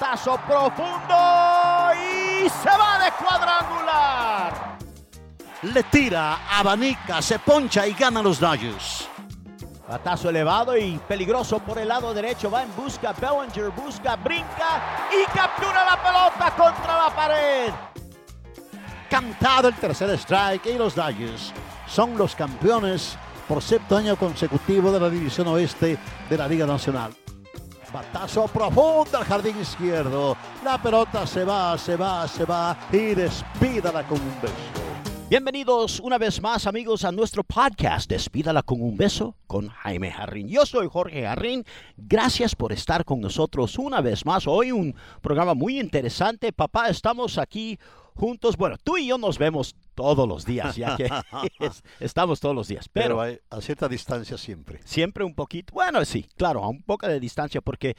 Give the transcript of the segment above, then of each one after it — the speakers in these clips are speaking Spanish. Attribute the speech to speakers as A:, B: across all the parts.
A: Batazo profundo y se va de cuadrangular.
B: Le tira, abanica, se poncha y gana los Dodgers.
A: Batazo elevado y peligroso por el lado derecho. Va en busca. Bellinger busca, brinca y captura la pelota contra la pared.
B: Cantado el tercer strike y los Dodgers son los campeones por sexto año consecutivo de la División Oeste de la Liga Nacional. Batazo profundo al jardín izquierdo. La pelota se va, se va, se va y despídala con un beso.
A: Bienvenidos una vez más amigos a nuestro podcast Despídala con un beso con Jaime Jarrín. Yo soy Jorge Jarrín. Gracias por estar con nosotros una vez más. Hoy un programa muy interesante. Papá, estamos aquí juntos. Bueno, tú y yo nos vemos todos los días, ya que estamos todos los días. Pero,
B: Pero hay- a cierta distancia siempre.
A: siempre un poquito, bueno, sí, claro, a un poco de distancia, porque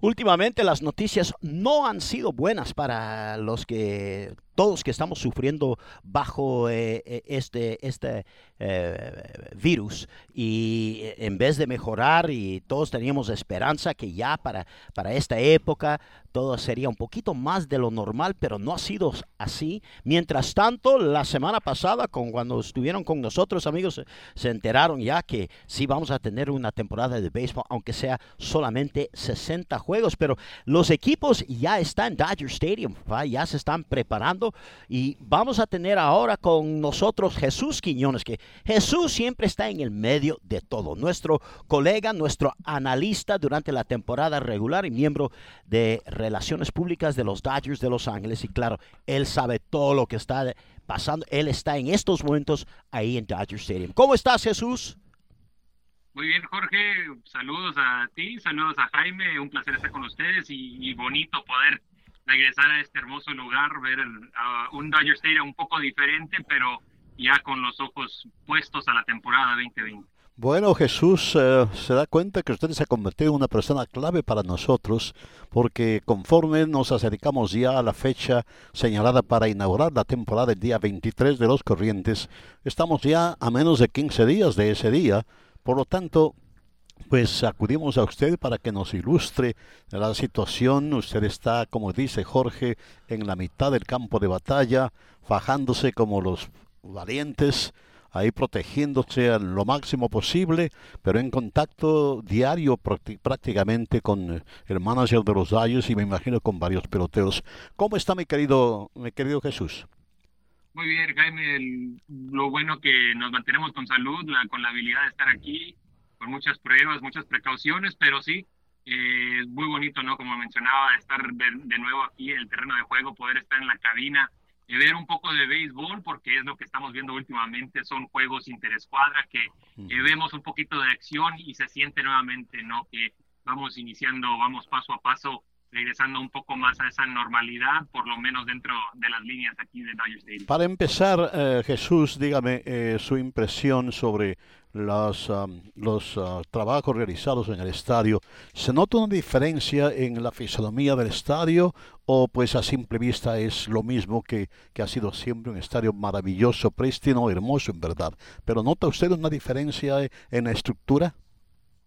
A: últimamente las noticias no han sido buenas para los que, todos que estamos sufriendo bajo eh, eh, este, este eh, virus. Y en vez de mejorar y todos teníamos esperanza que ya para, para esta época todo sería un poquito más de lo normal, pero no ha sido así. Mientras tanto, la semana pasada, con, cuando estuvieron con nosotros, amigos, se- enteraron ya que sí vamos a tener una temporada de béisbol, aunque sea solamente 60 juegos, pero los equipos ya están en Dodger Stadium, ya se están preparando y vamos a tener ahora con nosotros Jesús Quiñones, que Jesús siempre está en el medio de todo, nuestro colega, nuestro analista durante la temporada regular y miembro de Relaciones Públicas de los Dodgers de Los Ángeles y claro, él sabe todo lo que está pasando, él está en estos momentos ahí en Dodger Stadium. ¿Cómo estás Jesús?
C: Muy bien, Jorge. Saludos a ti, saludos a Jaime. Un placer estar con ustedes y, y bonito poder regresar a este hermoso lugar, ver el- a un Dodger Stadium un poco diferente, pero ya con los ojos puestos a la temporada 2020.
B: Bueno, Jesús eh, se da cuenta que usted se ha convertido en una persona clave para nosotros, porque conforme nos acercamos ya a la fecha señalada para inaugurar la temporada el día 23 de los Corrientes, estamos ya a menos de 15 días de ese día, por lo tanto, pues acudimos a usted para que nos ilustre la situación. Usted está, como dice Jorge, en la mitad del campo de batalla, fajándose como los valientes, ahí protegiéndose lo máximo posible, pero en contacto diario prácti- prácticamente con el manager de los Dodgers y me imagino con varios peloteros. ¿Cómo está mi querido, mi querido Jesús?
C: Muy bien, Jaime. lo bueno que nos mantenemos con salud, la- con la habilidad de estar aquí, con muchas pruebas, muchas precauciones, pero sí, eh, es muy bonito, ¿no? Como mencionaba, estar de, de nuevo aquí en el terreno de juego, poder estar en la cabina, y ver un poco de béisbol, porque es lo que estamos viendo últimamente, son juegos interescuadra que eh, vemos un poquito de acción y se siente nuevamente, ¿no? Que vamos iniciando, vamos paso a paso, regresando un poco más a esa normalidad, por lo menos dentro de las líneas aquí de Dodger Stadium.
B: Para empezar, eh, Jesús, dígame eh, su impresión sobre los, am, los ah, trabajos realizados en el estadio. ¿Se nota una diferencia en la fisonomía del estadio o pues a simple vista es lo mismo que, que ha sido siempre un estadio maravilloso, prístino, hermoso en verdad? ¿Pero nota usted una diferencia en la estructura?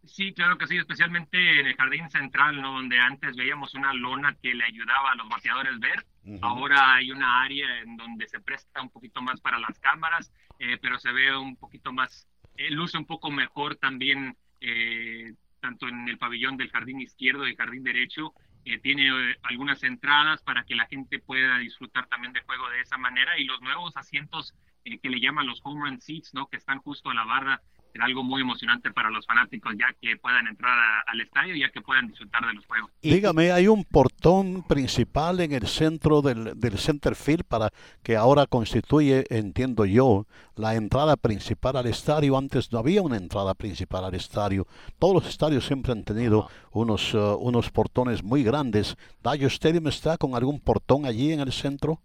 C: Sí, claro que sí, especialmente en el jardín central, ¿no? Donde antes veíamos una lona que le ayudaba a los bateadores ver. Ahora hay una área en donde se presta un poquito más para las cámaras, eh, pero se ve un poquito más, eh, luce un poco mejor también, eh, tanto en el pabellón del jardín izquierdo y el jardín derecho. eh, tiene algunas entradas para que la gente pueda disfrutar también del juego de esa manera y los nuevos asientos que le llaman los home run seats, ¿no? Que están justo a la barra será algo muy emocionante para los fanáticos ya que puedan entrar al estadio, ya que puedan disfrutar de los juegos.
B: Dígame, ¿hay un portón principal en el centro del, del center field para que ahora constituye, entiendo yo, la entrada principal al estadio? Antes no había una entrada principal al estadio. Todos los estadios siempre han tenido unos, uh, unos portones muy grandes. ¿Dodger Stadium está con algún portón allí en el centro?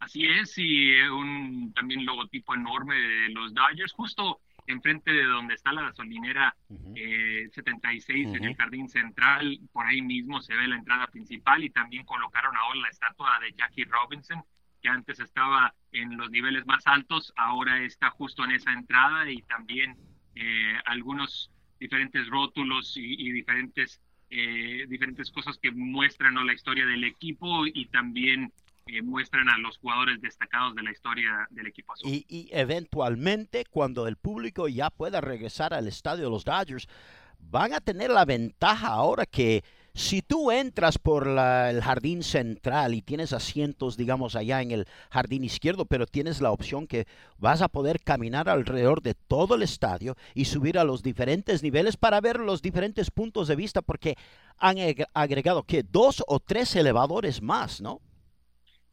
C: Así es, y un también logotipo enorme de los Dodgers, justo enfrente de donde está la gasolinera 76 eh, en el jardín central, por ahí mismo se ve la entrada principal y también colocaron ahora la estatua de Jackie Robinson, que antes estaba en los niveles más altos, ahora está justo en esa entrada y también eh, algunos diferentes rótulos y, diferentes eh, diferentes cosas que muestran la historia del equipo y también muestran a los jugadores destacados de la historia del equipo.
A: Y, eventualmente, cuando el público ya pueda regresar al estadio de los Dodgers, van a tener la ventaja ahora que si tú entras por el jardín central y tienes asientos, digamos, allá en el jardín izquierdo, pero tienes la opción que vas a poder caminar alrededor de todo el estadio y subir a los diferentes niveles para ver los diferentes puntos de vista, porque han agregado que dos o tres elevadores más, ¿no?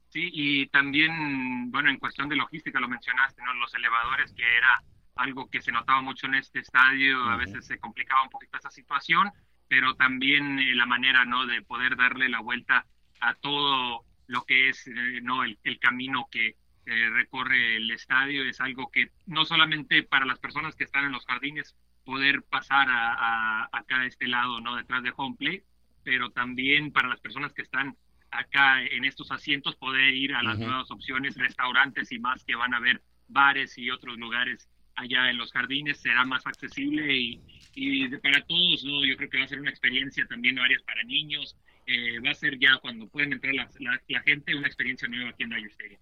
C: Sí, y también, bueno, en cuestión de logística lo mencionaste, ¿no? Los elevadores, que era algo que se notaba mucho en este estadio, a veces se complicaba un poquito esa situación, pero también eh, la manera, ¿no? De poder darle la vuelta a todo lo que es, eh, ¿no? El, camino que eh, recorre el estadio es algo que no solamente para las personas que están en los jardines poder pasar a, a acá a este lado, ¿no? Detrás de home plate, pero también para las personas que están acá en estos asientos poder ir a las nuevas opciones, restaurantes y más que van a ver bares y otros lugares allá en los jardines, será más accesible y, y para todos, ¿no? yo creo que va a ser una experiencia también varias para niños, eh, va a ser ya cuando pueden entrar la, la, gente una experiencia nueva aquí en Dodger Stadium.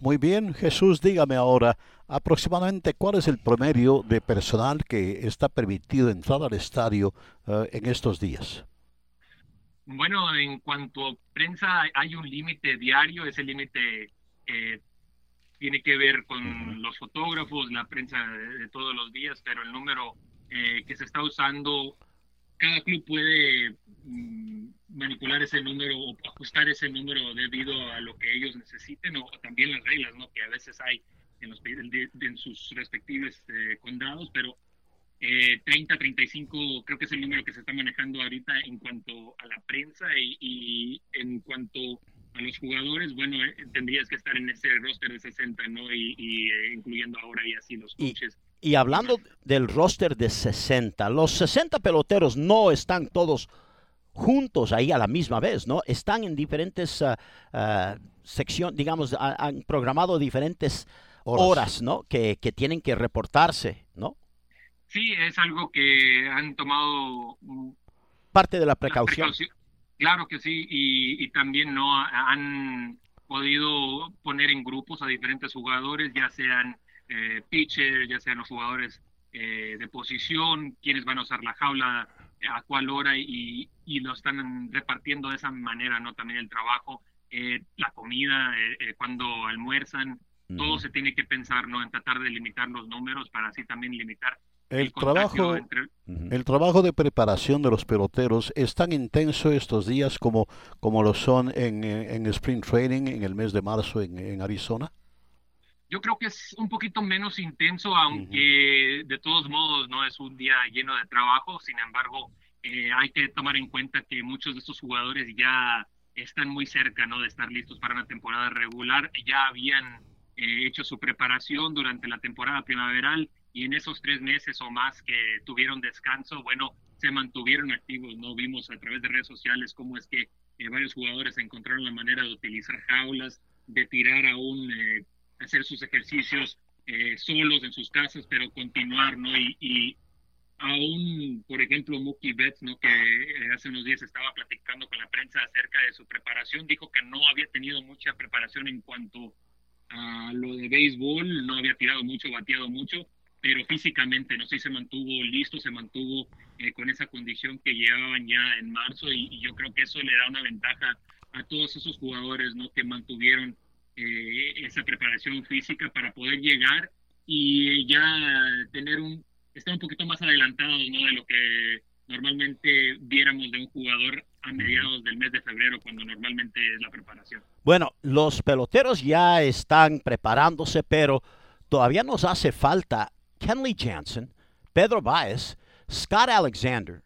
B: Muy bien, Jesús, dígame ahora, aproximadamente cuál es el promedio de personal que está permitido entrar al estadio uh, en estos días.
C: Bueno, en cuanto a prensa, hay un límite diario, ese límite eh, tiene que ver con los fotógrafos, la prensa de, todos los días, pero el número eh, que se está usando, cada club puede mm, manipular ese número o ajustar ese número debido a lo que ellos necesiten o, también las reglas, ¿no? Que a veces hay en, los, en sus respectivos eh, condados, pero 30, eh, 35, creo que es el número que se está manejando ahorita en cuanto a la prensa y, en cuanto a los jugadores, bueno, eh, tendrías que estar en ese roster de 60, ¿no? Y, eh, incluyendo ahora y así los coaches.
A: Y, hablando del roster de 60, los 60 peloteros no están todos juntos ahí a la misma vez, ¿no? Están en diferentes uh, secciones, digamos, han programado diferentes horas, ¿no? Que, que tienen que reportarse, ¿no?
C: Sí, es algo que han tomado mm,
A: parte de la precaución.
C: Claro que sí, y, también no han podido poner en grupos a diferentes jugadores, ya sean eh, pitchers, ya sean los jugadores eh, de posición, quienes van a usar la jaula a cuál hora y, lo están repartiendo de esa manera, ¿no? También el trabajo, eh, la comida, eh, cuando almuerzan, todo se tiene que pensar, ¿no? En tratar de limitar los números para así también limitar
B: el, trabajo, el trabajo de preparación de los peloteros es tan intenso estos días como, como lo son en, en Spring Training en el mes de marzo en, Arizona.
C: Yo creo que es un poquito menos intenso, aunque de todos modos no es un día lleno de trabajo. Sin embargo, eh, hay que tomar en cuenta que muchos de estos jugadores ya están muy cerca ¿no? de estar listos para una temporada regular. Ya habían eh, hecho su preparación durante la temporada primaveral y en esos tres meses o más que tuvieron descanso, bueno, se mantuvieron activos, ¿no? Vimos a través de redes sociales cómo es que eh, varios jugadores encontraron la manera de utilizar jaulas, de tirar aún, eh, hacer sus ejercicios eh, solos en sus casas, pero continuar, ¿no? Y, y aún, por ejemplo, Mookie Betts, ¿no? Que hace unos días estaba platicando con la prensa acerca de su preparación, dijo que no había tenido mucha preparación en cuanto a lo de béisbol, no había tirado mucho, bateado mucho, pero físicamente, no sé, se mantuvo listo, se mantuvo eh, con esa condición que llevaban ya en marzo y, yo creo que eso le da una ventaja a todos esos jugadores, ¿no? Que mantuvieron eh, esa preparación física para poder llegar y ya tener un están un poquito más adelantados ¿no? de lo que normalmente viéramos de un jugador a mediados del mes de febrero, cuando normalmente es la preparación.
A: Bueno, los peloteros ya están preparándose, pero todavía nos hace falta Kenley Jansen, Pedro Baez, Scott Alexander.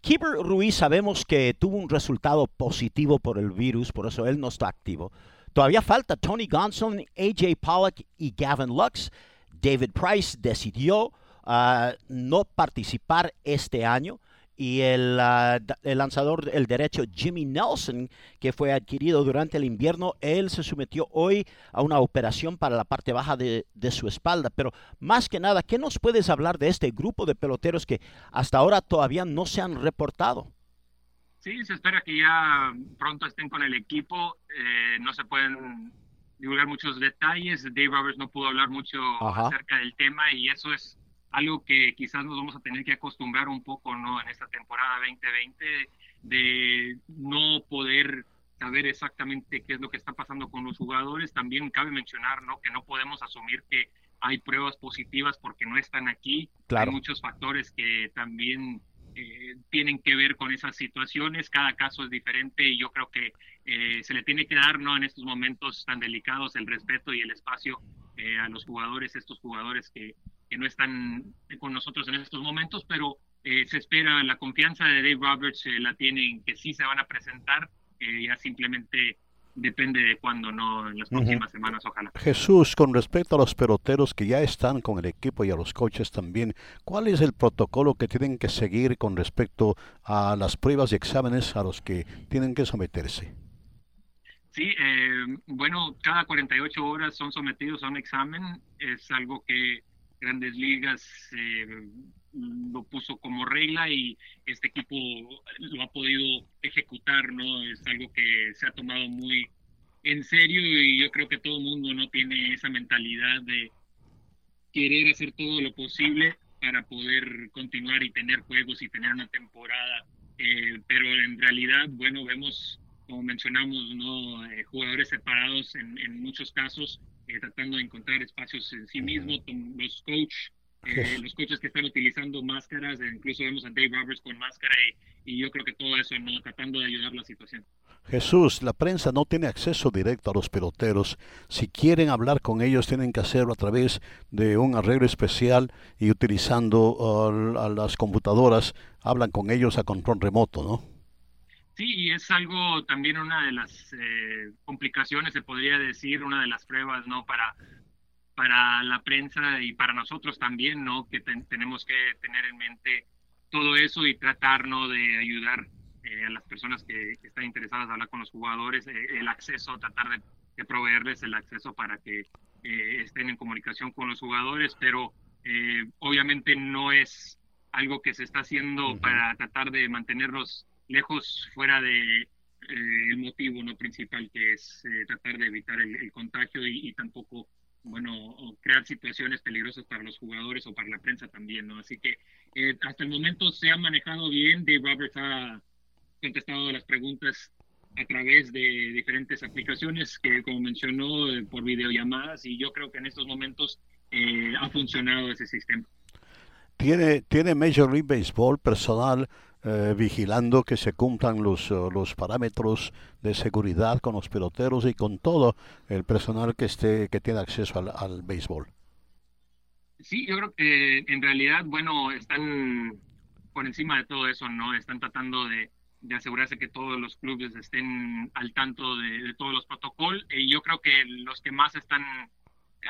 A: Kieber Ruiz sabemos que tuvo un resultado positivo por el virus, por eso él no está activo. Todavía falta Tony Gonsolin, AJ Pollock y Gavin Lux. David Price decidió uh, no participar este año y el, uh, el, lanzador, el derecho Jimmy Nelson, que fue adquirido durante el invierno, él se sometió hoy a una operación para la parte baja de, de, su espalda. Pero más que nada, ¿qué nos puedes hablar de este grupo de peloteros que hasta ahora todavía no se han reportado?
C: Sí, se espera que ya pronto estén con el equipo. Eh, no se pueden divulgar muchos detalles. Dave Roberts no pudo hablar mucho Ajá. acerca del tema y eso es algo que quizás nos vamos a tener que acostumbrar un poco no en esta temporada 2020 de no poder saber exactamente qué es lo que está pasando con los jugadores. También cabe mencionar no que no podemos asumir que hay pruebas positivas porque no están aquí.
A: Claro.
C: hay muchos factores que también eh, tienen que ver con esas situaciones. Cada caso es diferente y yo creo que eh, se le tiene que dar no en estos momentos tan delicados el respeto y el espacio eh, a los jugadores estos jugadores que que no están con nosotros en estos momentos, pero eh, se espera la confianza de Dave Roberts, eh, la tienen que sí se van a presentar, eh, ya simplemente depende de cuándo, no en las próximas uh -huh. semanas, ojalá.
B: Jesús, con respecto a los peloteros que ya están con el equipo y a los coaches también, ¿cuál es el protocolo que tienen que seguir con respecto a las pruebas y exámenes a los que tienen que someterse?
C: Sí, eh, bueno, cada 48 horas son sometidos a un examen, es algo que grandes ligas eh, lo puso como regla y este equipo lo ha podido ejecutar, ¿no? Es algo que se ha tomado muy en serio y yo creo que todo el mundo no tiene esa mentalidad de querer hacer todo lo posible para poder continuar y tener juegos y tener una temporada. Eh, pero en realidad, bueno, vemos, como mencionamos, ¿no? Eh, jugadores separados en, en muchos casos eh, tratando de encontrar espacios en sí mismo, los coach, eh, los coaches que están utilizando máscaras, eh, incluso vemos a Dave Roberts con máscara y, y yo creo que todo eso, ¿no? tratando de ayudar la situación.
B: Jesús, la prensa no tiene acceso directo a los peloteros. Si quieren hablar con ellos, tienen que hacerlo a través de un arreglo especial y utilizando uh, a las computadoras, hablan con ellos a control remoto, ¿no?
C: Sí, y es algo también una de las eh, complicaciones, se podría decir, una de las pruebas, ¿no? Para, para la prensa y para nosotros también, ¿no? Que ten, tenemos que tener en mente todo eso y tratar, ¿no? De ayudar eh, a las personas que, que, están interesadas a hablar con los jugadores, eh, el acceso, tratar de, de, proveerles el acceso para que eh, estén en comunicación con los jugadores, pero eh, obviamente no es algo que se está haciendo uh -huh. para tratar de mantenerlos lejos fuera de eh, el motivo no principal que es eh, tratar de evitar el, contagio y, tampoco bueno crear situaciones peligrosas para los jugadores o para la prensa también no así que eh, hasta el momento se ha manejado bien. Dave Roberts ha contestado las preguntas a través de diferentes aplicaciones que como mencionó por videollamadas y yo creo que en estos momentos ha funcionado ese sistema.
B: Tiene tiene Major League Baseball personal eh, vigilando que se cumplan los, uh, los parámetros de seguridad con los peloteros y con todo el personal que esté que tiene acceso al, béisbol.
C: Sí, yo creo que en realidad, bueno, están por encima de todo eso, ¿no? Están tratando de, de asegurarse que todos los clubes estén al tanto de, todos los protocolos. Y yo creo que los que más están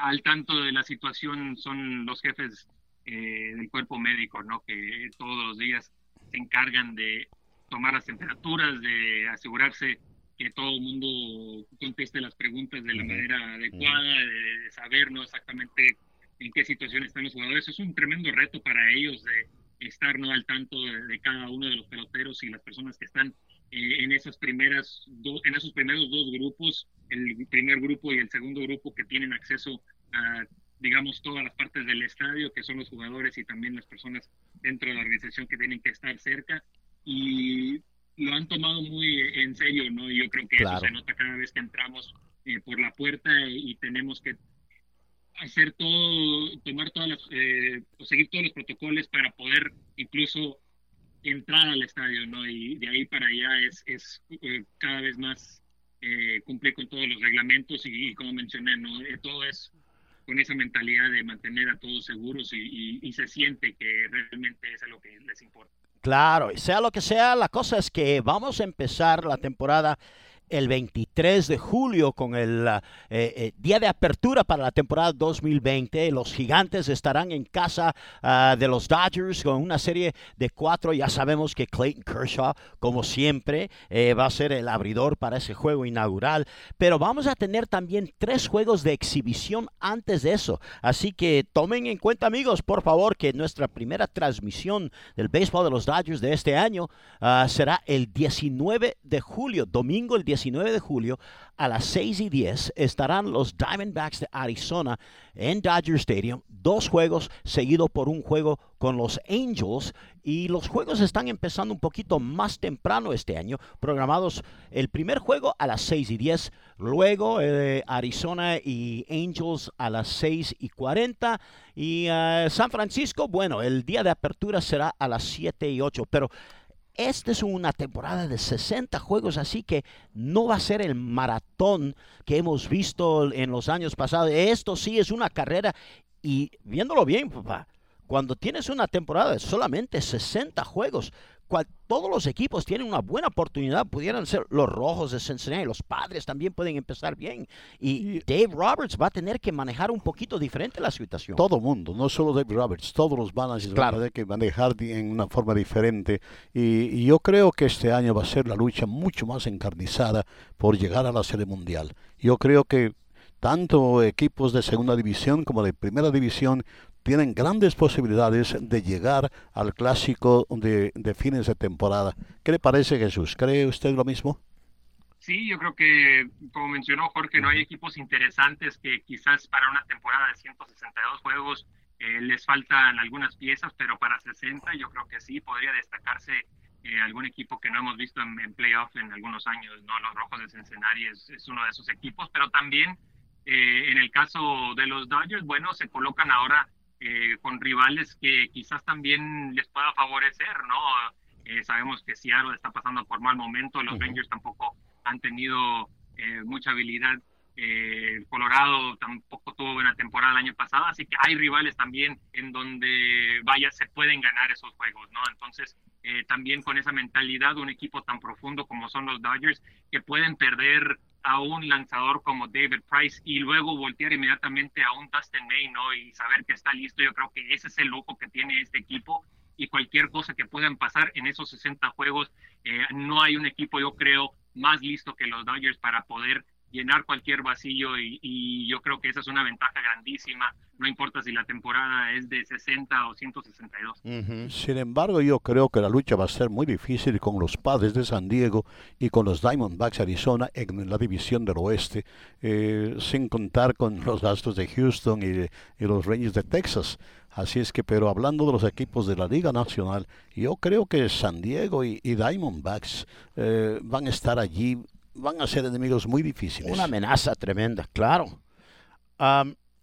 C: al tanto de la situación son los jefes eh, del cuerpo médico, ¿no? Que todos los días se encargan de tomar las temperaturas, de asegurarse que todo el mundo conteste las preguntas de la manera adecuada, de, de, saber ¿no? exactamente en qué situación están los jugadores. Es un tremendo reto para ellos de estar ¿no? al tanto de, de cada uno de los peloteros y las personas que están eh, en esas primeras do, en esos primeros dos grupos, el primer grupo y el segundo grupo que tienen acceso a digamos, todas las partes del estadio, que son los jugadores y también las personas dentro de la organización que tienen que estar cerca. Y lo han tomado muy en serio, ¿no? Y yo creo que claro. eso se nota cada vez que entramos eh, por la puerta y, y tenemos que hacer todo, tomar todas las, eh, seguir todos los protocolos para poder incluso entrar al estadio, ¿no? Y de ahí para allá es, es eh, cada vez más eh, cumplir con todos los reglamentos y, como mencioné, ¿no? Eh, todo es con esa mentalidad de mantener a todos seguros y, se siente que realmente es lo que les importa.
A: Claro, y sea lo que sea, la cosa es que vamos a empezar la temporada el 23 de julio con el eh, eh, día de apertura para la temporada 2020. Los gigantes estarán en casa ah, de los Dodgers con una serie de cuatro. Ya sabemos que Clayton Kershaw, como siempre, eh, va a ser el abridor para ese juego inaugural. Pero vamos a tener también tres juegos de exhibición antes de eso. Así que tomen en cuenta, amigos, por favor, que nuestra primera transmisión del béisbol de los Dodgers de este año ah, será el 19 de julio, domingo el 19 19 de julio a las 6 y 10 estarán los Diamondbacks de Arizona en Dodger Stadium. Dos juegos seguido por un juego con los Angels. Y los juegos están empezando un poquito más temprano este año. Programados el primer juego a las 6 y 10. Luego eh, Arizona y Angels a las 6 y 40. Y eh, San Francisco, bueno, el día de apertura será a las 7 y 8. Pero esta es una temporada de 60 juegos, así que no va a ser el maratón que hemos visto en los años pasados. Esto sí es una carrera y viéndolo bien, papá, cuando tienes una temporada de solamente 60 juegos, todos los equipos tienen una buena oportunidad, pudieran ser los rojos de Cincinnati, los padres también pueden empezar bien. Y Dave Roberts va a tener que manejar un poquito diferente la situación.
B: Todo mundo, no solo Dave Roberts, todos los managers van a tener que manejar en una forma diferente. Y, yo creo que este año va a ser la lucha mucho más encarnizada por llegar a la Serie Mundial. Yo creo que tanto equipos de segunda división como de primera división tienen grandes posibilidades de llegar al clásico de, fines de temporada. ¿Qué le parece, Jesús? ¿Cree usted lo mismo?
C: Sí, yo creo que, como mencionó Jorge, no hay equipos interesantes que quizás para una temporada de 162 juegos eh, les faltan algunas piezas, pero para 60 yo creo que sí podría destacarse eh, algún equipo que no hemos visto en, playoff en algunos años, ¿no? Los Rojos de Cincinnati es, es uno de esos equipos, pero también eh, en el caso de los Dodgers, bueno, se colocan ahora eh, con rivales que quizás también les pueda favorecer, ¿no? Eh, sabemos que Seattle está pasando por mal momento, los Rangers tampoco han tenido eh, mucha habilidad, Colorado tampoco tuvo buena temporada el año pasado, así que hay rivales también en donde, vaya, se pueden ganar esos juegos, ¿no? Entonces, también con esa mentalidad, un equipo tan profundo como son los Dodgers, que pueden perder a un lanzador como David Price y luego voltear inmediatamente a un Dustin May. Y saber que está listo, yo creo que ese es el lujo que tiene este equipo y cualquier cosa que puedan pasar en esos 60 juegos, eh, no hay un equipo, yo creo, más listo que los Dodgers para poder llenar cualquier vacío y, yo creo que esa es una ventaja grandísima, no importa si la temporada es de 60 o 162.
B: Sin embargo, yo creo que la lucha va a ser muy difícil con los padres de San Diego y con los Diamondbacks Arizona en la división del oeste, eh, sin contar con los Astros de Houston y, los Rangers de Texas. Así es que, pero hablando de los equipos de la Liga Nacional, yo creo que San Diego y, Diamondbacks eh, van a estar allí van a ser enemigos muy difíciles.
A: Una amenaza tremenda, claro.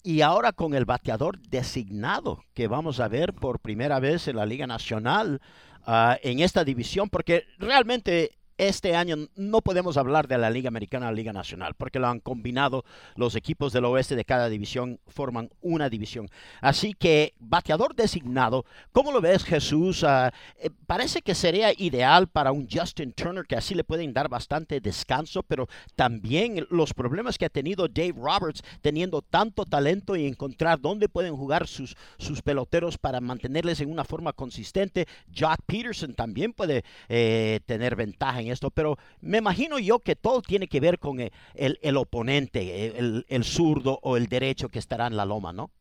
A: y ahora con el bateador designado que vamos a ver por primera vez en la Liga Nacional ah, en esta división, porque realmente este año no podemos hablar de la Liga Americana la Liga Nacional, porque lo han combinado los equipos del oeste de cada división, forman una división. Así que, bateador designado, ¿cómo lo ves, Jesús? Eh, parece que sería ideal para un Justin Turner, que así le pueden dar bastante descanso, pero también los problemas que ha tenido Dave Roberts, teniendo tanto talento y encontrar dónde pueden jugar sus, sus peloteros para mantenerles en una forma consistente. Jock Peterson también puede eh, tener ventaja en esto, pero me imagino yo que todo tiene que ver con el, oponente, el, zurdo o el derecho que estará en la loma, ¿no?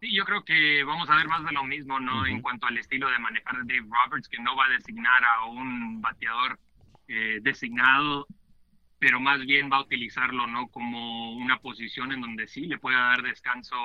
C: Sí, yo creo que vamos a ver más de lo mismo, ¿no? En cuanto al estilo de manejar de Dave Roberts, que no va a designar a un bateador eh, designado, pero más bien va a utilizarlo, ¿no? Como una posición en donde sí le pueda dar descanso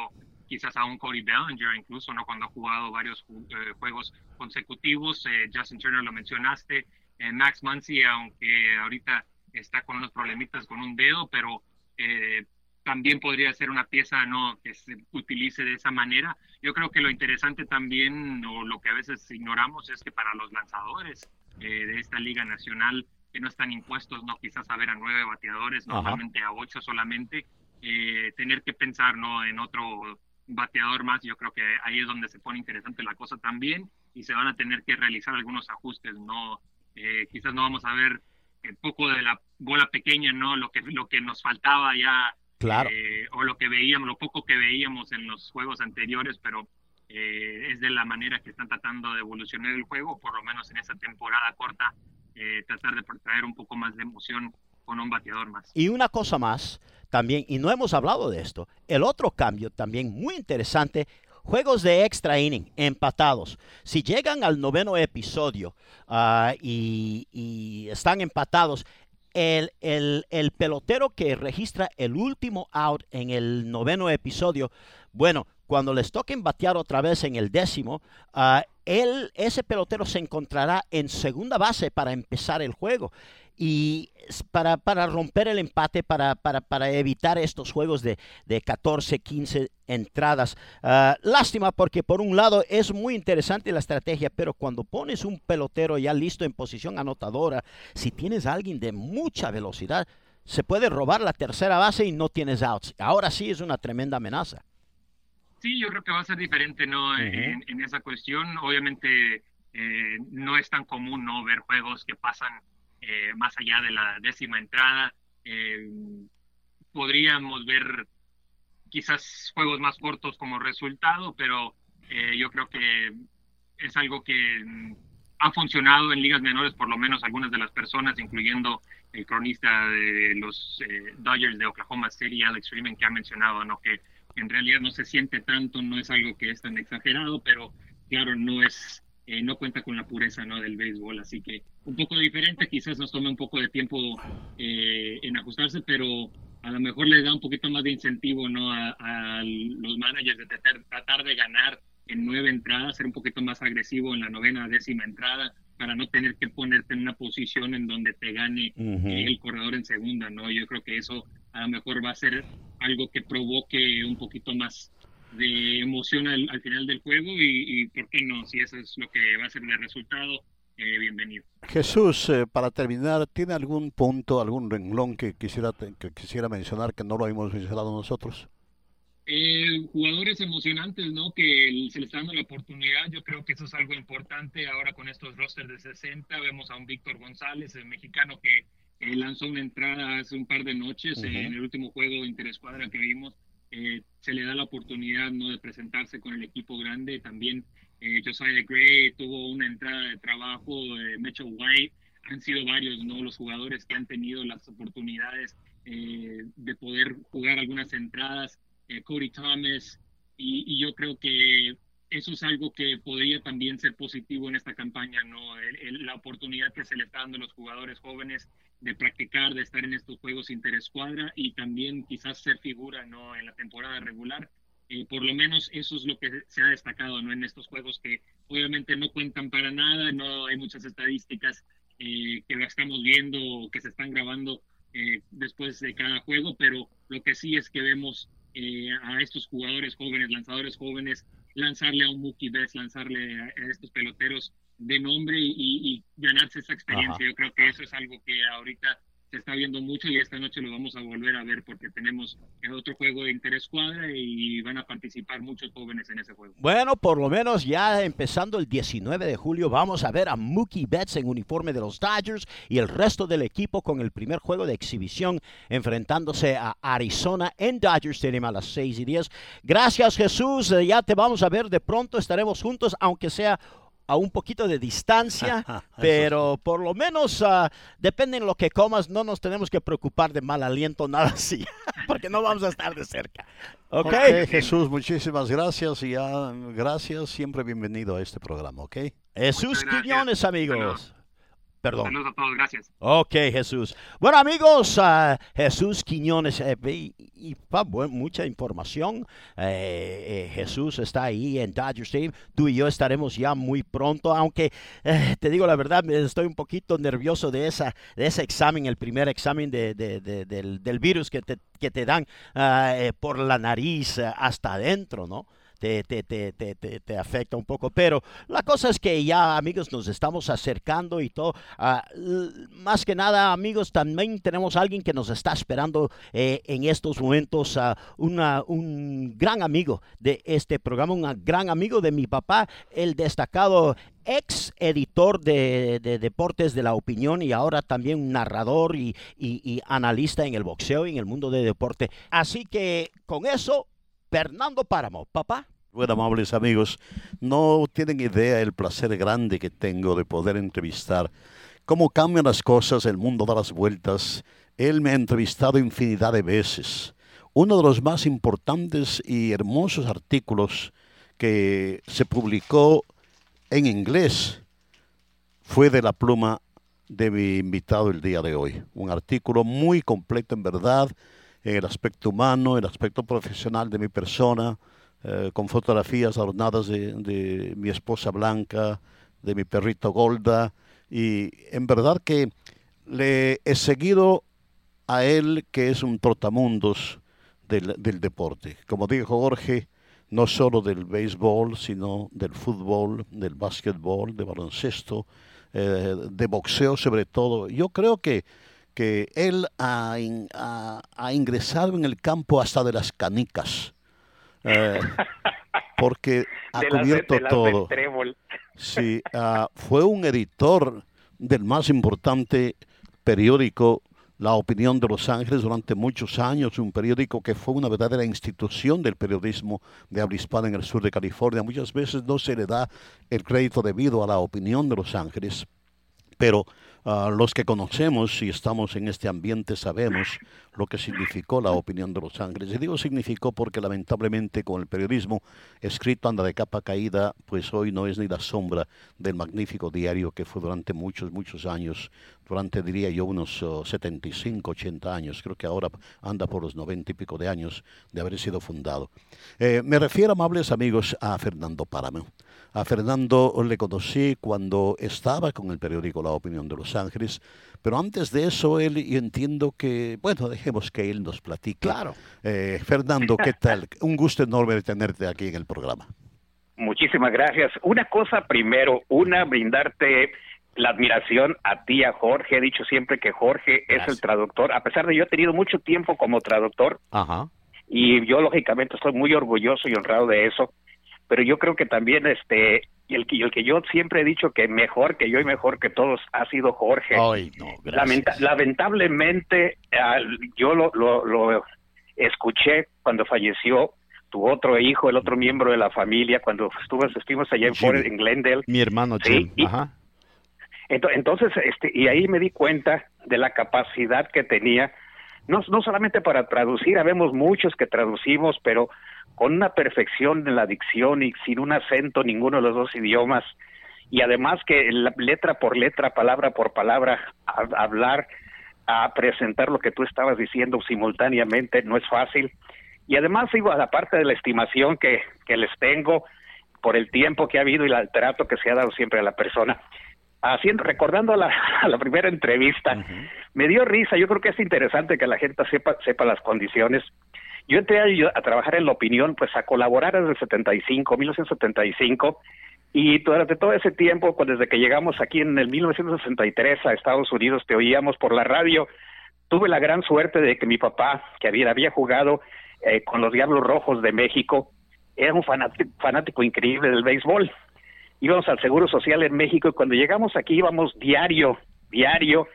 C: quizás a un Cody Bellinger, incluso, ¿no? Cuando ha jugado varios eh, juegos consecutivos. Eh, Justin Turner lo mencionaste, eh, Max Muncy, aunque ahorita está con unos problemitas con un dedo, pero eh, también podría ser una pieza no que se utilice de esa manera. Yo creo que lo interesante también, o lo que a veces ignoramos, es que para los lanzadores eh, de esta Liga Nacional, que no están impuestos, no quizás a ver a nueve bateadores, normalmente a ocho solamente, eh, tener que pensar no en otro bateador más, yo creo que ahí es donde se pone interesante la cosa también y se van a tener que realizar algunos ajustes, no eh, quizás no vamos a ver un poco de la bola pequeña, no lo que lo que nos faltaba ya
A: Claro.
C: eh, o lo que veíamos, lo poco que veíamos en los juegos anteriores, pero eh, es de la manera que están tratando de evolucionar el juego, por lo menos en esa temporada corta, eh, tratar de traer un poco más de emoción con un bateador más.
A: Y una cosa más, también, y no hemos hablado de esto, el otro cambio también muy interesante, juegos de extra inning, empatados. Si llegan al noveno episodio ah, y, están empatados, el pelotero que registra el último out en el noveno episodio, bueno, cuando les toquen batear otra vez en el décimo, ah, él, ese pelotero se encontrará en segunda base para empezar el juego. Y para, para romper el empate, para, para, para evitar estos juegos de, de 14, 15 entradas. Ah, lástima porque por un lado es muy interesante la estrategia, pero cuando pones un pelotero ya listo en posición anotadora, si tienes a alguien de mucha velocidad, se puede robar la tercera base y no tienes outs. Ahora sí es una tremenda amenaza.
C: Sí, yo creo que va a ser diferente, ¿no? en, en esa cuestión, obviamente eh, no es tan común, ¿no? Ver juegos que pasan eh, más allá de la décima entrada. Eh, podríamos ver quizás juegos más cortos como resultado, pero eh, yo creo que es algo que ha funcionado en ligas menores, por lo menos algunas de las personas, incluyendo el cronista de los eh, Dodgers de Oklahoma City, Alex Freeman, que ha mencionado, ¿no? Que en realidad no se siente tanto, no es algo que es tan exagerado, pero claro, no es, eh, no cuenta con la pureza ¿no? del béisbol, así que un poco diferente, quizás nos tome un poco de tiempo eh, en ajustarse, pero a lo mejor le da un poquito más de incentivo ¿no? a, a los managers de tratar, tratar de ganar en nueve entradas, ser un poquito más agresivo en la novena, décima entrada, para no tener que ponerte en una posición en donde te gane eh, el corredor en segunda, ¿no? Yo creo que eso a lo mejor va a ser algo que provoque un poquito más de emoción al, al final del juego y, y, ¿por qué no? Si eso es lo que va a ser el resultado, eh, bienvenido.
B: Jesús, eh, para terminar, ¿tiene algún punto, algún renglón que quisiera, que quisiera mencionar que no lo hemos mencionado nosotros?
C: Eh, jugadores emocionantes, ¿no? Que se les está dando la oportunidad. Yo creo que eso es algo importante ahora con estos rosters de 60. Vemos a un Víctor González, el mexicano que eh, lanzó una entrada hace un par de noches
A: Ujú.
C: eh, en el último juego interescuadra que vimos. Eh, se le da la oportunidad, ¿no? De presentarse con el equipo grande. También eh, Josiah Gray tuvo una entrada de trabajo. eh, Mitchell White. Han sido varios, ¿no? Los jugadores que han tenido las oportunidades eh, de poder jugar algunas entradas eh, Cody Thomas, y, yo creo que eso es algo que podría también ser positivo en esta campaña, ¿no? La oportunidad que se le está dando a los jugadores jóvenes de practicar, de estar en estos juegos interescuadra y también quizás ser figura, ¿no? En la temporada regular. Eh, por lo menos eso es lo que se ha destacado, ¿no? En estos juegos que obviamente no cuentan para nada, no hay muchas estadísticas eh, que la estamos viendo o que se están grabando eh, después de cada juego, pero lo que sí es que vemos eh, a estos jugadores jóvenes, lanzadores jóvenes, lanzarle a un Mookie Betts, lanzarle a, a estos peloteros de nombre y, y ganarse esa experiencia.
A: Ajá.
C: Yo creo que eso es algo que ahorita se está viendo mucho y esta noche lo vamos a volver a ver porque tenemos otro juego de interés cuadra y van a participar muchos jóvenes en ese juego.
A: Bueno, por lo menos ya empezando el 19 de julio vamos a ver a Mookie Betts en uniforme de los Dodgers y el resto del equipo con el primer juego de exhibición enfrentándose a Arizona en Dodger Stadium a las 6 y 10. Gracias Jesús, ya te vamos a ver de pronto, estaremos juntos aunque sea a un poquito de distancia, pero por lo menos ah, depende de lo que comas, no nos tenemos que preocupar de mal aliento, nada así, porque no vamos a estar de cerca. ¿Ok?
B: Ok, Jesús, muchísimas gracias y ya, gracias, siempre bienvenido a este programa, ¿ok?
A: Jesús. Quiñones, amigos. Perdón.
C: Saludos a todos, gracias.
A: Ok, Jesús. Bueno, amigos, uh, Jesús Quiñones, eh, y, y bueno, mucha información. Eh, eh, Jesús está ahí en Dodger Stadium. Tú y yo estaremos ya muy pronto, aunque te digo la verdad, estoy un poquito nervioso de, esa, de ese examen, el primer examen de, de, de, del, del, virus que te, que te dan uh, por la nariz hasta adentro, ¿no? Te, te, te, te, afecta un poco. Pero la cosa es que ya, amigos, nos estamos acercando y todo. Uh, más que nada, amigos, también tenemos a alguien que nos está esperando eh, en estos momentos, uh, una, un gran amigo de este programa, un gran amigo de mi papá, el destacado ex editor de, de, deportes de la opinión y ahora también narrador y, y, y analista en el boxeo y en el mundo de deporte. Así que con eso Fernando Páramo, papá.
B: Bueno, amables amigos, no tienen idea el placer grande que tengo de poder entrevistar. Cómo cambian las cosas, el mundo da las vueltas. Él me ha entrevistado infinidad de veces. Uno de los más importantes y hermosos artículos que se publicó en inglés fue de la pluma de mi invitado el día de hoy. Un artículo muy completo en verdad, en el aspecto humano, el aspecto profesional de mi persona, eh, con fotografías adornadas de, de, mi esposa Blanca, de mi perrito Golda, y en verdad que le he seguido a él, que es un trotamundos del, del deporte. Como dijo Jorge, no solo del béisbol, sino del fútbol, del básquetbol, de baloncesto, eh, de boxeo sobre todo. Yo creo que que él ha, ha, ha, ingresado en el campo hasta de las canicas, eh, porque ha cubierto
D: las,
B: todo. Sí, uh, fue un editor del más importante periódico la opinión de Los Ángeles durante muchos años, un periódico que fue una verdadera institución del periodismo de habla hispana en el sur de California. Muchas veces no se le da el crédito debido a la opinión de Los Ángeles, pero Uh, los que conocemos y estamos en este ambiente sabemos lo que significó la opinión de Los Ángeles. Y digo significó porque lamentablemente con el periodismo escrito anda de capa caída, pues hoy no es ni la sombra del magnífico diario que fue durante muchos, muchos años, durante diría yo unos uh, 75, 80 años, creo que ahora anda por los 90 y pico de años de haber sido fundado. Eh, me refiero, amables amigos, a Fernando Páramo. A Fernando le conocí cuando estaba con el periódico La Opinión de Los Ángeles, pero antes de eso él, yo entiendo que, bueno, dejemos que él nos platique.
A: Claro.
B: Eh, Fernando, ¿qué tal? Un gusto enorme tenerte aquí en el programa.
D: Muchísimas gracias. Una cosa primero, una, brindarte la admiración a ti, a Jorge. He dicho siempre que Jorge gracias. es el traductor, a pesar de yo he tenido mucho tiempo como traductor.
A: Ajá.
D: Y yo, lógicamente, estoy muy orgulloso y honrado de eso pero yo creo que también este y el que el que yo siempre he dicho que mejor que yo y mejor que todos ha sido Jorge.
A: Ay, no,
D: Lamenta lamentablemente yo lo, lo, lo escuché cuando falleció tu otro hijo, el otro miembro de la familia, cuando estuvo, estuvimos allá en, en Glendale.
A: Mi hermano Jim.
D: Sí, y,
A: Ajá.
D: Entonces, este, y ahí me di cuenta de la capacidad que tenía, no, no solamente para traducir, habemos muchos que traducimos, pero con una perfección en la dicción y sin un acento ninguno de los dos idiomas y además que la, letra por letra, palabra por palabra, a, a hablar, a presentar lo que tú estabas diciendo simultáneamente no es fácil. Y además digo aparte de la estimación que, que les tengo por el tiempo que ha habido y el trato que se ha dado siempre a la persona. Haciendo recordando a la, a la primera entrevista uh -huh. me dio risa. Yo creo que es interesante que la gente sepa sepa las condiciones yo entré a, a, trabajar en la opinión, pues a colaborar desde el 75, 1975, y durante todo ese tiempo, pues desde que llegamos aquí en el 1963 a Estados Unidos, te oíamos por la radio. Tuve la gran suerte de que mi papá, que había, jugado eh, con los Diablos Rojos de México, era un fanático, increíble del béisbol. Íbamos al Seguro Social en México y cuando llegamos aquí íbamos diario, diario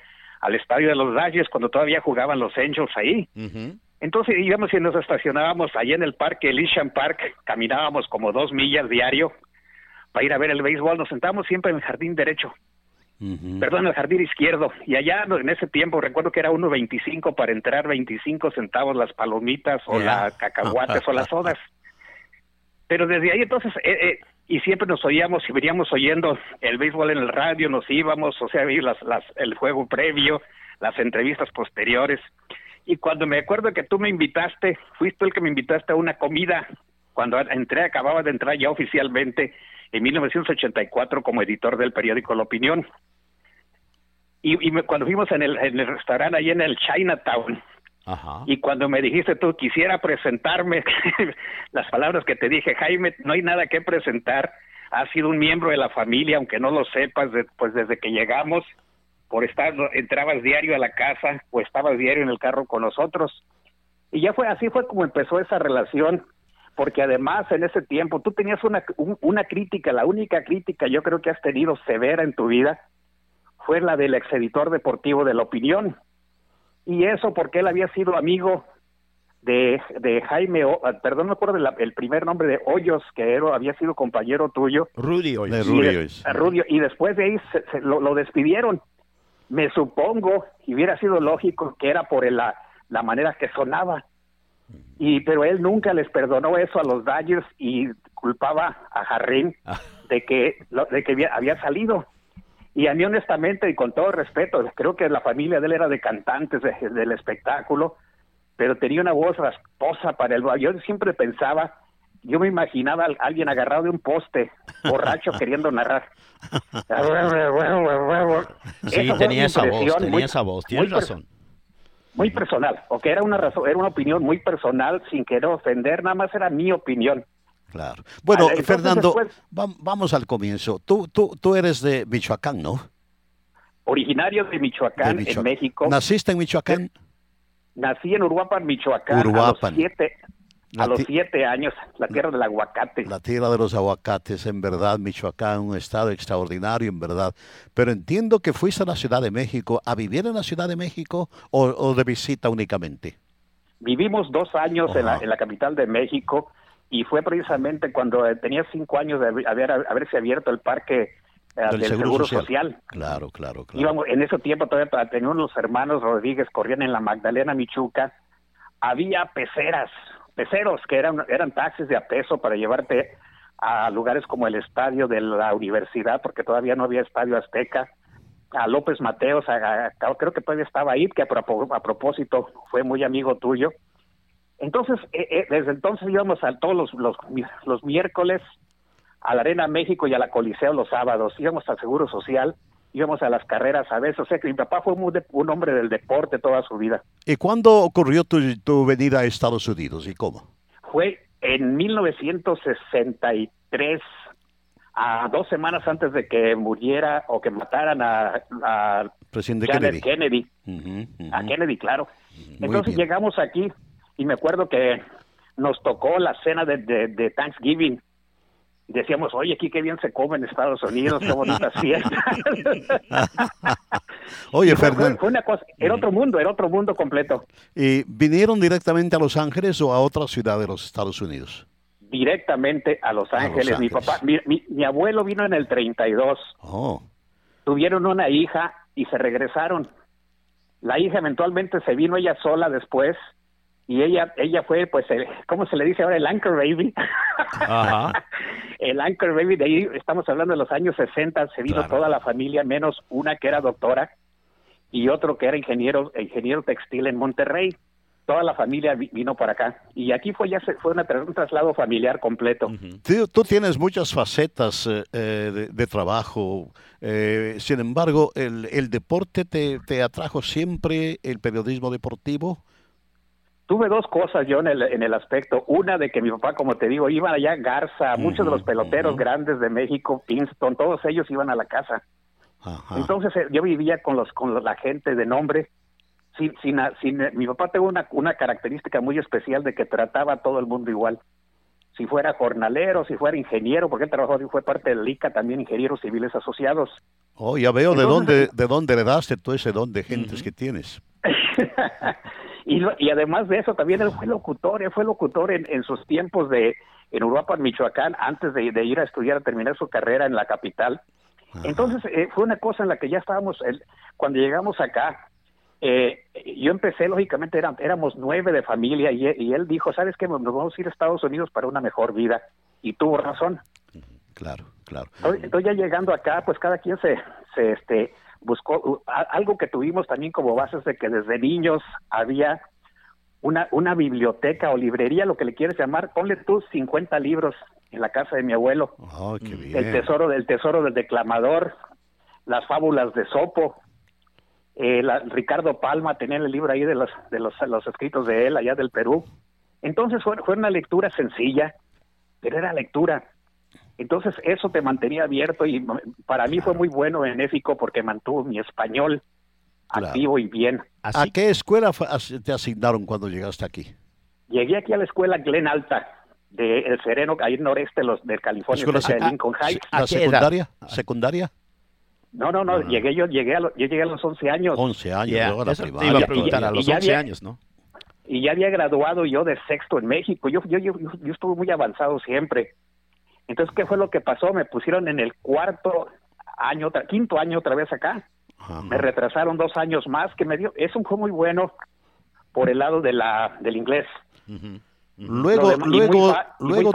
D: al estadio de los Dodgers cuando todavía jugaban los Angels ahí. Uh. Entonces íbamos y nos estacionábamos allá en el parque Elysian Park, caminábamos como dos millas diario para ir a ver el béisbol, nos sentábamos siempre en el jardín derecho, uh -huh. perdón, en el jardín izquierdo, y allá en ese tiempo recuerdo que era 1.25 para entrar 25 centavos las palomitas o yeah. las cacahuates o las sodas. Pero desde ahí entonces eh, eh, y siempre nos oíamos y veníamos oyendo el béisbol en el radio, nos íbamos, o sea, las, las, el juego previo, las entrevistas posteriores. Y cuando me acuerdo que tú me invitaste, fuiste el que me invitaste a una comida, cuando entré, acababa de entrar ya oficialmente en 1984 como editor del periódico La Opinión. Y, cuando fuimos en el, en el restaurante ahí en el Chinatown, y cuando me dijiste tú quisiera presentarme, las palabras que te dije, Jaime, no hay nada que presentar, has sido un miembro de la familia, aunque no lo sepas, pues desde que llegamos, por estar, entrabas diario a la casa o estabas diario en el carro con nosotros. Y ya fue así, fue como empezó esa relación, porque además en ese tiempo tú tenías una, una crítica, la única crítica yo creo que has tenido severa en tu vida, fue la del ex editor deportivo de La Opinión y eso porque él había sido amigo de, de Jaime, ah, perdón, no me acuerdo el primer nombre de Hoyos, que era, había sido compañero tuyo.
A: Rudy Hoyos.
D: Rudy Y, después de ahí se, lo, despidieron. Me supongo, y hubiera sido lógico, que era por la, la manera que sonaba. Y, pero él nunca les perdonó eso a los Dodgers y culpaba a Jarrín ah. de que, de que había, salido. Y a mí honestamente y con todo respeto, creo que la familia de él era de cantantes del espectáculo, pero tenía una voz rasposa para el... Yo siempre pensaba, yo me imaginaba a alguien agarrado de un poste, borracho, queriendo narrar.
A: sí, tenía esa voz, tenía esa voz, tienes razón.
D: Muy personal, o que era una razón, era una opinión muy personal, sin querer ofender, nada más era mi opinión.
B: Claro. Bueno, Fernando, vamos al comienzo. Tú, tú, tú eres de Michoacán, ¿no?
D: Originario de Michoacán, en México.
B: ¿Naciste en Michoacán?
D: Nací en Uruapan, Michoacán. Uruapan. A los siete, años, la tierra del aguacate.
B: La tierra de los aguacates, en verdad, Michoacán, un estado extraordinario, en verdad. Pero entiendo que fuiste a la Ciudad de México, ¿a vivir en la Ciudad de México o, de visita únicamente?
D: Vivimos dos años en la, en la, capital de México y fue precisamente cuando tenía cinco años de haber, haberse abierto el parque eh, del, Seguro, Social.
B: Claro, claro, claro.
D: Íbamos, en ese tiempo todavía tenía unos hermanos Rodríguez, corrían en la Magdalena Michuca, había peceras, peceros que eran, eran taxis de a peso para llevarte a lugares como el estadio de la universidad, porque todavía no había estadio azteca, a López Mateos, creo que todavía estaba ahí, que a, a propósito fue muy amigo tuyo, entonces, eh, eh, desde entonces íbamos a todos los, los, los, miércoles a la Arena México y a la Coliseo los sábados, íbamos al Seguro Social, íbamos a las carreras a veces, o sea que mi papá fue un, hombre del deporte toda su vida.
B: ¿Y cuándo ocurrió tu, tu venida a Estados Unidos y cómo?
D: Fue en 1963, a dos semanas antes de que muriera o que mataran a, a
B: Presidente
D: Kennedy. A Kennedy, claro. Entonces llegamos aquí y me acuerdo que nos tocó la cena de, de, Thanksgiving decíamos, oye, aquí qué bien se come en Estados Unidos, qué bonitas fiestas.
B: oye, Fernando.
D: Fue una cosa, era otro mundo, era otro mundo completo.
B: ¿Y vinieron directamente a Los Ángeles o a otra ciudad de los Estados Unidos?
D: Directamente a Los Ángeles. Mi papá, mi, mi, abuelo vino en el 32.
B: Oh.
D: Tuvieron una hija y se regresaron. La hija eventualmente se vino ella sola después y ella ella fue pues el, cómo se le dice ahora el anchor baby. El anchor baby de ahí estamos hablando de los años 60 se vino toda la familia menos una que era doctora y otro que era ingeniero ingeniero textil en Monterrey. Toda la familia vino para acá. Y aquí fue ya fue un traslado familiar completo.
B: Tú, tienes muchas facetas eh, eh, de, trabajo. Eh, sin embargo el, el deporte te, te atrajo siempre el periodismo deportivo
D: Tuve dos cosas yo en el, en el aspecto. Una de que mi papá, como te digo, iban allá Garza, muchos de los peloteros grandes de México, Kingston, todos ellos iban a la casa. Entonces eh, yo vivía con los con la gente de nombre. Sin, sin, sin, mi papá tuvo una, una característica muy especial de que trataba a todo el mundo igual. Si fuera jornalero, si fuera ingeniero, porque él trabajó fue parte del ICA, también ingenieros civiles asociados.
B: Oh, ya veo de dónde de dónde le daste todo ese don de gentes que tienes.
D: Y, y además de eso, también él fue locutor, él fue locutor en, en sus tiempos de en Uruapan, Michoacán, antes de, ir a estudiar, a terminar su carrera en la capital. Entonces, eh, fue una cosa en la que ya estábamos, el, cuando llegamos acá, eh, yo empecé, lógicamente, eran, éramos nueve de familia y, y, él dijo, ¿sabes qué? Nos vamos a ir a Estados Unidos para una mejor vida. Y tuvo razón.
B: Claro, claro.
D: Estoy, ya llegando acá, pues cada quien se, se este, buscó algo que tuvimos también como bases de que desde niños había una, una biblioteca o librería, lo que le quieres llamar, ponle tú 50 libros en la casa de mi abuelo.
B: Oh, qué bien.
D: El tesoro del tesoro del declamador, las fábulas de Sopo. Eh, Ricardo Palma tenía el libro ahí de los, de los, los escritos de él allá del Perú. Entonces fue, fue una lectura sencilla, pero era lectura. Entonces eso te mantenía abierto y para mí fue muy bueno, benéfico, porque mantuvo mi español activo y bien.
B: ¿A qué escuela te asignaron cuando llegaste aquí?
D: Llegué aquí a la escuela Glen Alta, de El Sereno, ahí en noreste los, de California, de Lincoln Heights.
B: ¿La secundaria? ¿Secundaria?
D: No, no, no, llegué yo, llegué a, yo llegué a los 11 años.
B: 11 años, luego
A: la primaria. iba a preguntar, a los 11 años, ¿no?
D: Y ya había graduado yo de sexto en México. Yo, yo, yo, yo estuve muy avanzado siempre. Entonces, ¿qué fue lo que pasó? Me pusieron en el cuarto año, quinto año otra vez acá. Me retrasaron dos años más, que me dio, eso fue muy bueno por el lado de la, del inglés.
B: Luego, luego, luego,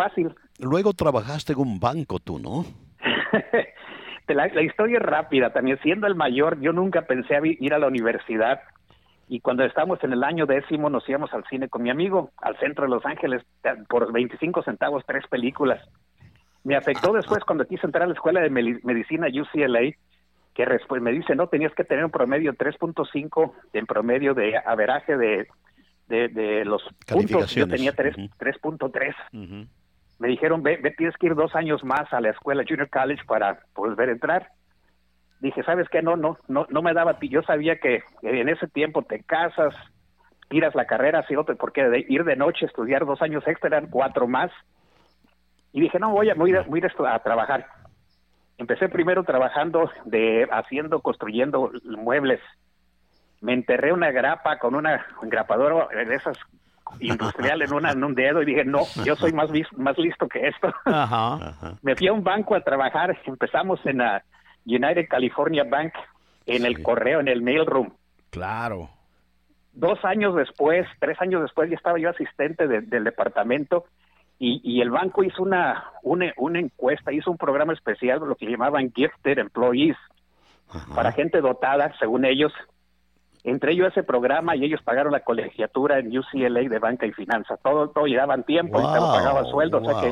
B: luego trabajaste en un banco tú, ¿no?
D: la, la, historia es rápida. También siendo el mayor, yo nunca pensé ir a la universidad. Y cuando estábamos en el año décimo, nos íbamos al cine con mi amigo, al centro de Los Ángeles, por 25 centavos, tres películas. Me afectó después cuando quise entrar a la escuela de medicina UCLA, que después me dice, no, tenías que tener un promedio 3.5 en promedio de averaje de, de, los puntos. Yo tenía 3.3. Me dijeron, ve, tienes que ir dos años más a la escuela Junior College para poder entrar. Dije, ¿sabes qué? No, no, no, no me daba. Yo sabía que en ese tiempo te casas, tiras la carrera, así, porque de ir de noche, estudiar dos años extra eran cuatro más. Y dije, no, voy a, voy a, voy a, trabajar. Empecé primero trabajando de haciendo, construyendo muebles. Me enterré una grapa con una engrapadora de esas industrial en, una, en un dedo y dije, no, yo soy más, más listo que esto. Me fui a un banco a trabajar, empezamos en la United California Bank, en el correo, en el mailroom.
A: Claro.
D: Dos años después, tres años después, ya estaba yo asistente del departamento y, el banco hizo una, una, una, encuesta, hizo un programa especial, lo que llamaban Gifted Employees, para gente dotada, según ellos, entre ellos ese programa y ellos pagaron la colegiatura en UCLA de banca y finanzas. Todo, todo y daban tiempo y todo pagaba sueldo. O sea que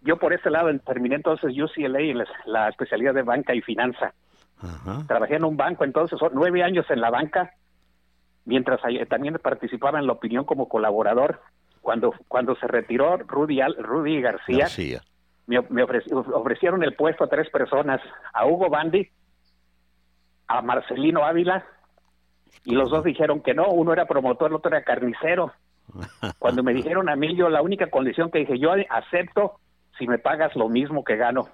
D: yo por ese lado terminé entonces UCLA en la, especialidad de banca y finanza. Trabajé en un banco entonces, nueve años en la banca, mientras también participaba en la opinión como colaborador. Cuando, cuando se retiró Rudy, Rudy García, me, me ofrecieron el puesto a tres personas, a Hugo Bandi, a Marcelino Ávila y los dos dijeron que no, uno era promotor, el otro era carnicero. Cuando me dijeron a mí, yo la única condición que dije, yo acepto si me pagas lo mismo que gano.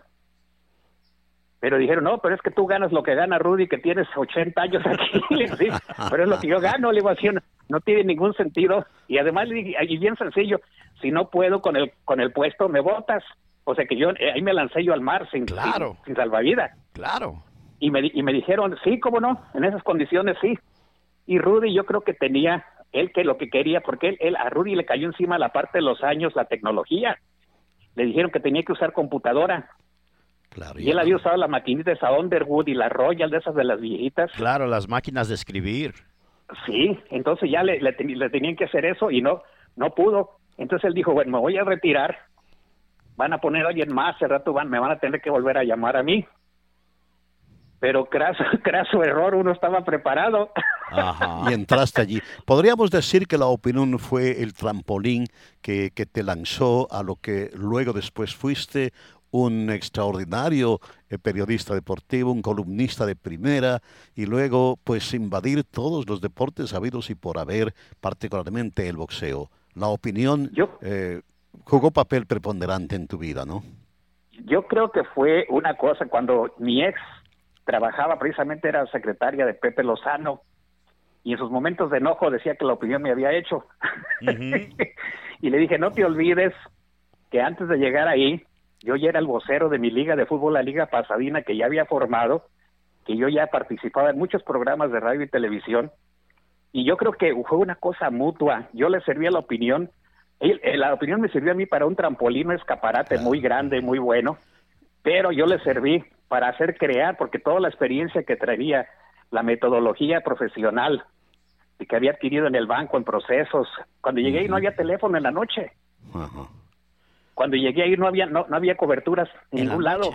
D: Pero dijeron, no, pero es que tú ganas lo que gana Rudy, que tienes 80 años aquí. pero es lo que yo gano, le digo así, no, tiene ningún sentido. Y además, y bien sencillo, si no puedo con el, con el puesto, me votas. O sea que yo, eh, ahí me lancé yo al mar sin,
A: claro.
D: sin, salvavidas.
A: Claro.
D: Y me, y me dijeron, sí, cómo no, en esas condiciones sí. Y Rudy yo creo que tenía él que lo que quería, porque él, a Rudy le cayó encima la parte de los años la tecnología. Le dijeron que tenía que usar computadora.
B: Claro,
D: y él había usado la maquinita esa Underwood y la Royal de esas de las viejitas.
A: Claro, las máquinas de escribir.
D: Sí, entonces ya le, le, tenían que hacer eso y no, no pudo. Entonces él dijo, bueno, me voy a retirar, van a poner a alguien más, hace rato van, me van a tener que volver a llamar a mí pero craso, craso error, uno estaba preparado.
B: Y entraste allí. Podríamos decir que la opinión fue el trampolín que, que te lanzó a lo que luego después fuiste un extraordinario eh, periodista deportivo, un columnista de primera y luego pues invadir todos los deportes habidos y por haber, particularmente el boxeo. La opinión eh, jugó papel preponderante en tu vida, ¿no?
D: Yo creo que fue una cosa cuando mi ex trabajaba precisamente, era secretaria de Pepe Lozano, y en sus momentos de enojo decía que la opinión me había hecho. y le dije, no te olvides que antes de llegar ahí, yo ya era el vocero de mi liga de fútbol, la Liga Pasadina, que ya había formado, que yo ya participaba en muchos programas de radio y televisión, y yo creo que fue una cosa mutua. Yo le servía la opinión, la opinión me sirvió a mí para un trampolín, un escaparate muy grande, muy bueno, pero yo le serví para hacer crear, porque toda la experiencia que traía, la metodología profesional que había adquirido en el banco, en procesos, cuando llegué ahí no había teléfono en la noche. Cuando llegué ahí no había no, no había coberturas en, ningún lado.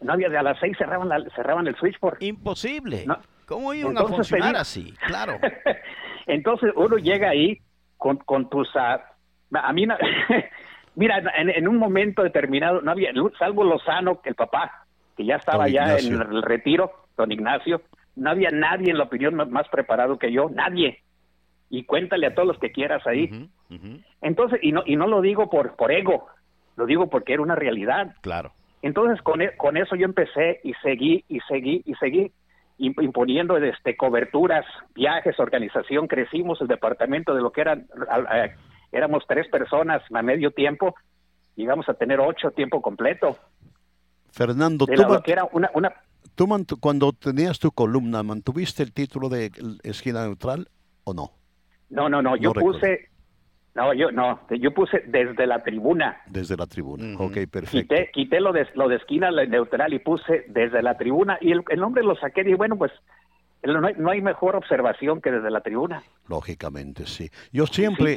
D: No había, a las seis cerraban, la, cerraban el switchboard.
A: Imposible. ¿Cómo iban a funcionar así? Claro.
D: Entonces uno llega ahí con, con tus... Uh, a mí, no, mira, en, en, un momento determinado, no había, salvo Lozano, que el papá, que ya estaba ya en el retiro, don Ignacio, no había nadie en la opinión más preparado que yo, nadie. Y cuéntale a todos los que quieras ahí. Entonces, y no, y no lo digo por, por ego, lo digo porque era una realidad.
A: Claro.
D: Entonces, con, e, con eso yo empecé y seguí y seguí y seguí imponiendo este, coberturas, viajes, organización, crecimos el departamento de lo que eran, éramos tres personas a medio tiempo, llegamos a tener ocho tiempo completo.
B: Fernando,
D: de que era una, una
B: ¿Tú cuando tenías tu columna, mantuviste el título de esquina neutral o no?
D: No, no, no, yo puse, no, yo no, yo puse desde la tribuna.
B: Desde la tribuna, ok, perfecto.
D: Quité, quité lo, de, lo de esquina neutral y puse desde la tribuna y el, el nombre lo saqué y bueno, pues no hay, mejor observación que desde la tribuna.
B: Lógicamente, sí. Yo siempre,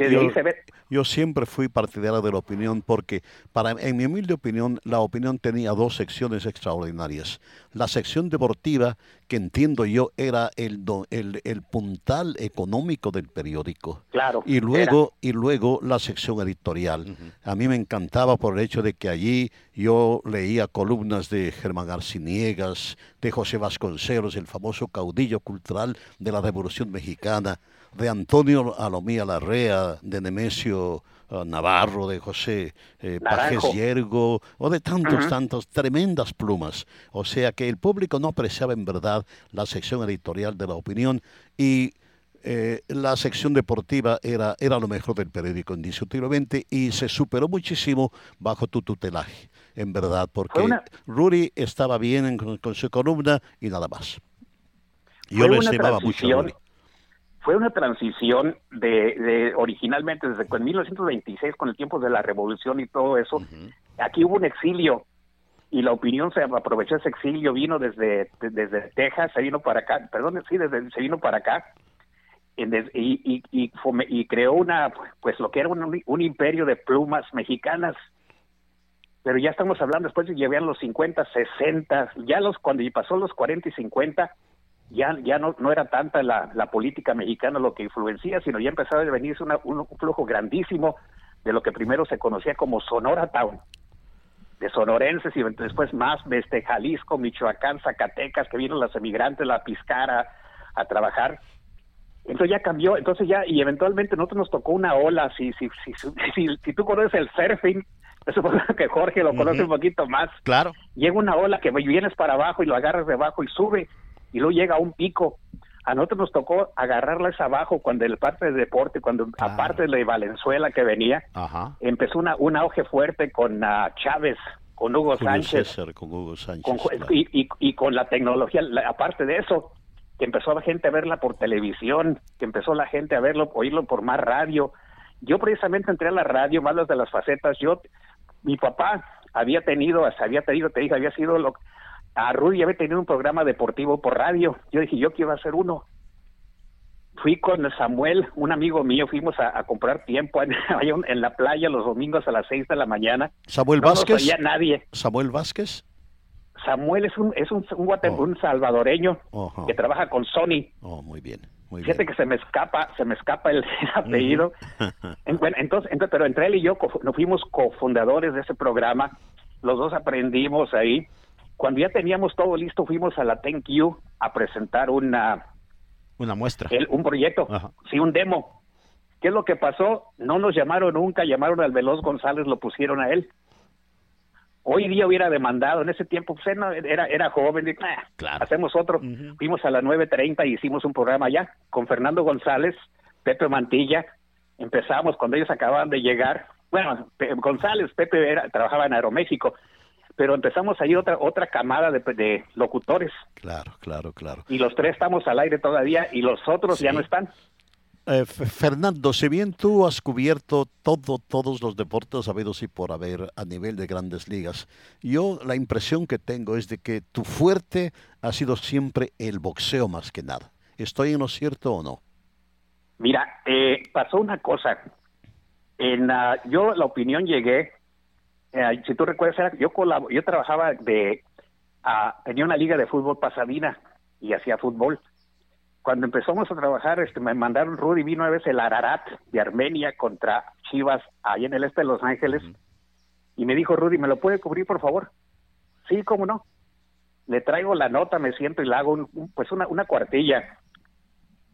B: yo, siempre fui partidario de la opinión porque, para, en mi humilde opinión, la opinión tenía dos secciones extraordinarias. La sección deportiva, que entiendo yo era el, el, el puntal económico del periódico.
D: Claro.
B: Y luego, y luego la sección editorial. A mí me encantaba por el hecho de que allí yo leía columnas de Germán Garciniegas, de José Vasconcelos, el famoso caudillo cultural de la Revolución Mexicana, de Antonio Alomía Larrea, de Nemesio Navarro, de José eh, Pajes Yergo, o de tantos, tantos, tremendas plumas. O sea que el público no apreciaba en verdad la sección editorial de la opinión y eh, la sección deportiva era, era lo mejor del periódico, indiscutiblemente, y se superó muchísimo bajo tu tutelaje, en verdad, porque Rudy estaba bien con, su columna y nada más.
D: Yo le estimaba mucho Rudy. Fue una transición de, originalmente desde 1926, con el tiempo de la revolución y todo eso. Aquí hubo un exilio y la opinión se aprovechó ese exilio, vino desde, desde Texas, se vino para acá, perdón, sí, desde, se vino para acá y, y, y, creó una, pues lo que era un, imperio de plumas mexicanas. Pero ya estamos hablando después de los 50, 60, ya los cuando pasó los 40 y 50, ya, ya no, no era tanta la, la política mexicana lo que influencia, sino ya empezaba a venirse un flujo grandísimo de lo que primero se conocía como Sonora Town, de sonorenses y después más de este Jalisco, Michoacán, Zacatecas, que vieron las emigrantes, la Piscara a trabajar entonces ya cambió, entonces ya, y eventualmente nosotros nos tocó una ola, si, si, si, si, si tú conoces el surfing, es que Jorge lo conoce un poquito más.
A: Claro.
D: Llega una ola que vienes para abajo y lo agarras de abajo y sube, y luego llega a un pico. A nosotros nos tocó agarrarla esa abajo cuando el parte de deporte, cuando aparte de la de Valenzuela que venía, empezó una, un auge fuerte con uh, Chávez, con Hugo Sánchez.
B: con Hugo Sánchez.
D: y, y, y, con la tecnología, aparte de eso, que empezó la gente a verla por televisión, que empezó la gente a verlo, oírlo por más radio. Yo precisamente entré a la radio, más las de las facetas. Yo, mi papá había tenido, había tenido, te dije, había sido lo, a Rudy había tenido un programa deportivo por radio. Yo dije, yo quiero hacer uno. Fui con Samuel, un amigo mío, fuimos a, comprar tiempo en, en, la playa los domingos a las seis de la mañana.
B: Samuel Vázquez.
D: No nadie.
B: Samuel Vázquez.
D: Samuel es un es un, un, oh. salvadoreño que trabaja con Sony.
B: Oh, muy bien. Muy
D: Fíjate que se me escapa, se me escapa el, apellido. bueno, entonces, entonces, pero entre él y yo nos fuimos cofundadores de ese programa. Los dos aprendimos ahí. Cuando ya teníamos todo listo, fuimos a la Thank You a presentar una
A: una muestra.
D: un proyecto, sí, un demo. ¿Qué es lo que pasó? No nos llamaron nunca, llamaron al Veloz González, lo pusieron a él hoy día hubiera demandado, en ese tiempo pues, era, era joven, y, hacemos otro. Fuimos a las 9.30 y hicimos un programa allá con Fernando González, Pepe Mantilla, empezamos cuando ellos acababan de llegar, bueno, González, Pepe era, trabajaba en Aeroméxico, pero empezamos ahí otra otra camada de, locutores.
B: Claro, claro, claro.
D: Y los tres estamos al aire todavía y los otros ya no están.
B: Eh, Fernando, si bien tú has cubierto todo, todos los deportes habidos y por haber a nivel de grandes ligas, yo la impresión que tengo es de que tu fuerte ha sido siempre el boxeo más que nada. ¿Estoy en lo cierto o no?
D: Mira, eh, pasó una cosa. En, yo la opinión llegué, eh, si tú recuerdas, yo, yo trabajaba de, tenía una liga de fútbol pasadina y hacía fútbol cuando empezamos a trabajar, este, me mandaron Rudy, vino a veces el Ararat de Armenia contra Chivas, ahí en el este de Los Ángeles, y me dijo, Rudy, ¿me lo puede cubrir, por favor? Sí, cómo no. Le traigo la nota, me siento y le hago un, pues una, una cuartilla.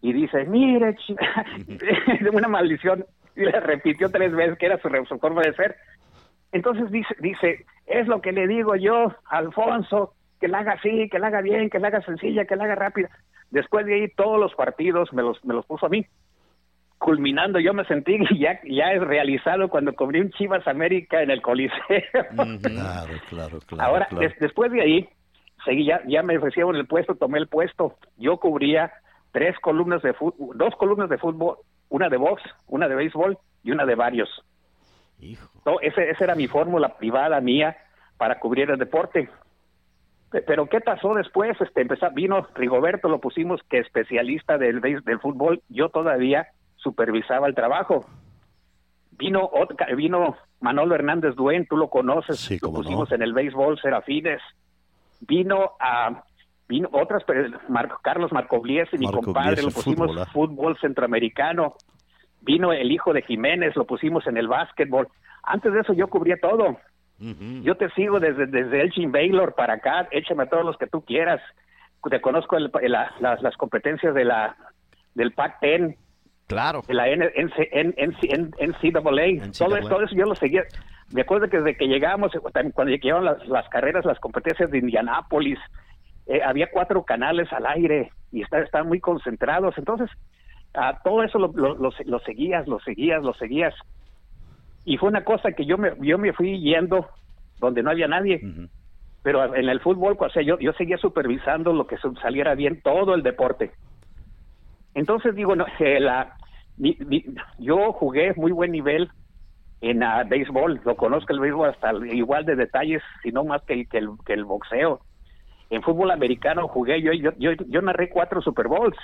D: Y dice, mire, una maldición. Y le repitió tres veces que era su, su forma de ser. Entonces dice, dice, es lo que le digo yo, Alfonso, que la haga así, que la haga bien, que la haga sencilla, que la haga rápida. Después de ahí todos los partidos me los, me los puso a mí. Culminando, yo me sentí ya, ya es realizado cuando cubrí un Chivas América en el Coliseo.
B: Claro, claro, claro.
D: Ahora, después de ahí, seguí, ya, ya me ofrecieron el puesto, tomé el puesto. Yo cubría tres columnas de fútbol, dos columnas de fútbol, una de box, una de béisbol y una de varios. Hijo. ese, esa era mi fórmula privada mía para cubrir el deporte. Pero ¿qué pasó después? Este empezó, vino Rigoberto, lo pusimos que especialista del del fútbol, yo todavía supervisaba el trabajo. Vino vino Manolo Hernández Duen, tú lo conoces, lo pusimos en el béisbol Serafines. Vino a vino otras Carlos Marcogliese, mi compadre, lo pusimos fútbol, fútbol centroamericano. Vino el hijo de Jiménez, lo pusimos en el básquetbol. Antes de eso yo cubría todo yo te sigo desde, desde Elgin Baylor para acá, échame a todos los que tú quieras. Te conozco las, competencias de la del Pac-10.
A: Claro.
D: De la NCAA. Todo, todo eso yo lo seguía. Me acuerdo que desde que llegamos, cuando llegaron las, carreras, las competencias de Indianápolis, eh, había cuatro canales al aire y estaban muy concentrados. Entonces, a todo eso lo, lo, seguías, lo seguías, lo seguías y fue una cosa que yo me, yo me fui yendo donde no había nadie. Pero en el fútbol, o sea, yo, yo seguía supervisando lo que saliera bien, todo el deporte. Entonces digo, no, eh, la, yo jugué muy buen nivel en uh, béisbol, lo conozco el béisbol hasta igual de detalles, si no más que, que, el, que el boxeo. En fútbol americano jugué, yo yo, yo, yo narré cuatro Super Bowls.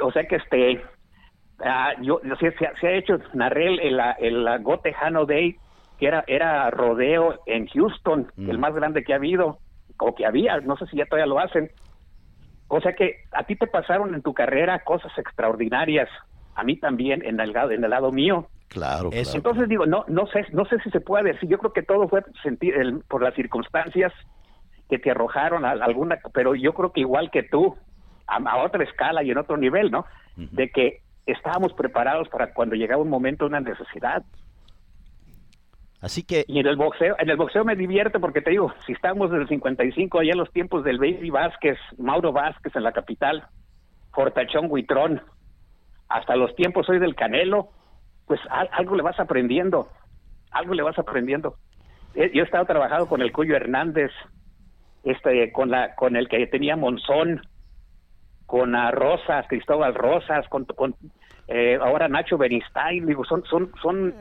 D: O sea que este Ah, yo, se, ha hecho, narré el, el, el Gotejano Day, que era, era rodeo en Houston, el mm. más grande que ha habido, o que había, no sé si ya todavía lo hacen. O sea que a ti te pasaron en tu carrera cosas extraordinarias, a mí también en el, en el lado mío.
B: Claro,
D: Entonces digo, no, no sé, no sé si se puede decir. Yo creo que todo fue sentir por las circunstancias que te arrojaron a, alguna, pero yo creo que igual que tú, a, otra escala y en otro nivel, ¿no? De que estábamos preparados para cuando llegaba un momento, una necesidad.
A: Así que...
D: Y en el boxeo, en el boxeo me divierte porque te digo, si estamos desde el 55, allá en los tiempos del Baby Vázquez, Mauro Vázquez en la capital, Fortachón Huitrón, hasta los tiempos hoy del Canelo, pues algo le vas aprendiendo, algo le vas aprendiendo. Eh, yo he estado trabajando con el Cuyo Hernández, este, con la, con el que tenía Monzón, con a Rosas, Cristóbal Rosas, con, eh, ahora Nacho Beristain, digo, son, son, son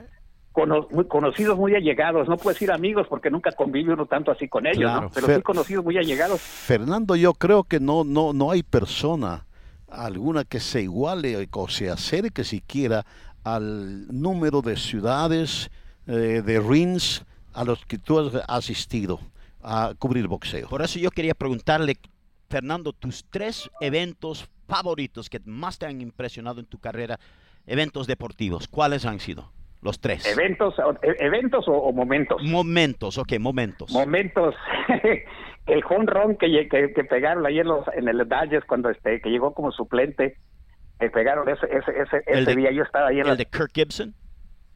D: muy conocidos, muy allegados, no puedes decir amigos porque nunca convive uno tanto así con ellos, pero sí conocidos, muy allegados.
B: Fernando, yo creo que no, no, no hay persona alguna que se iguale o se acerque siquiera al número de ciudades, eh, de rings a los que tú has asistido a cubrir boxeo.
A: Por eso yo quería preguntarle Fernando, tus tres eventos favoritos que más te han impresionado en tu carrera, eventos deportivos, ¿cuáles han sido? Los tres.
D: ¿Eventos, e, eventos o, momentos?
A: Momentos, ok, momentos.
D: Momentos. el home run que, que, pegaron ayer los, en el Dallas cuando este, que llegó como suplente, pegaron ese, ese, ese, día. Yo estaba ahí en
A: ¿El de Kirk Gibson?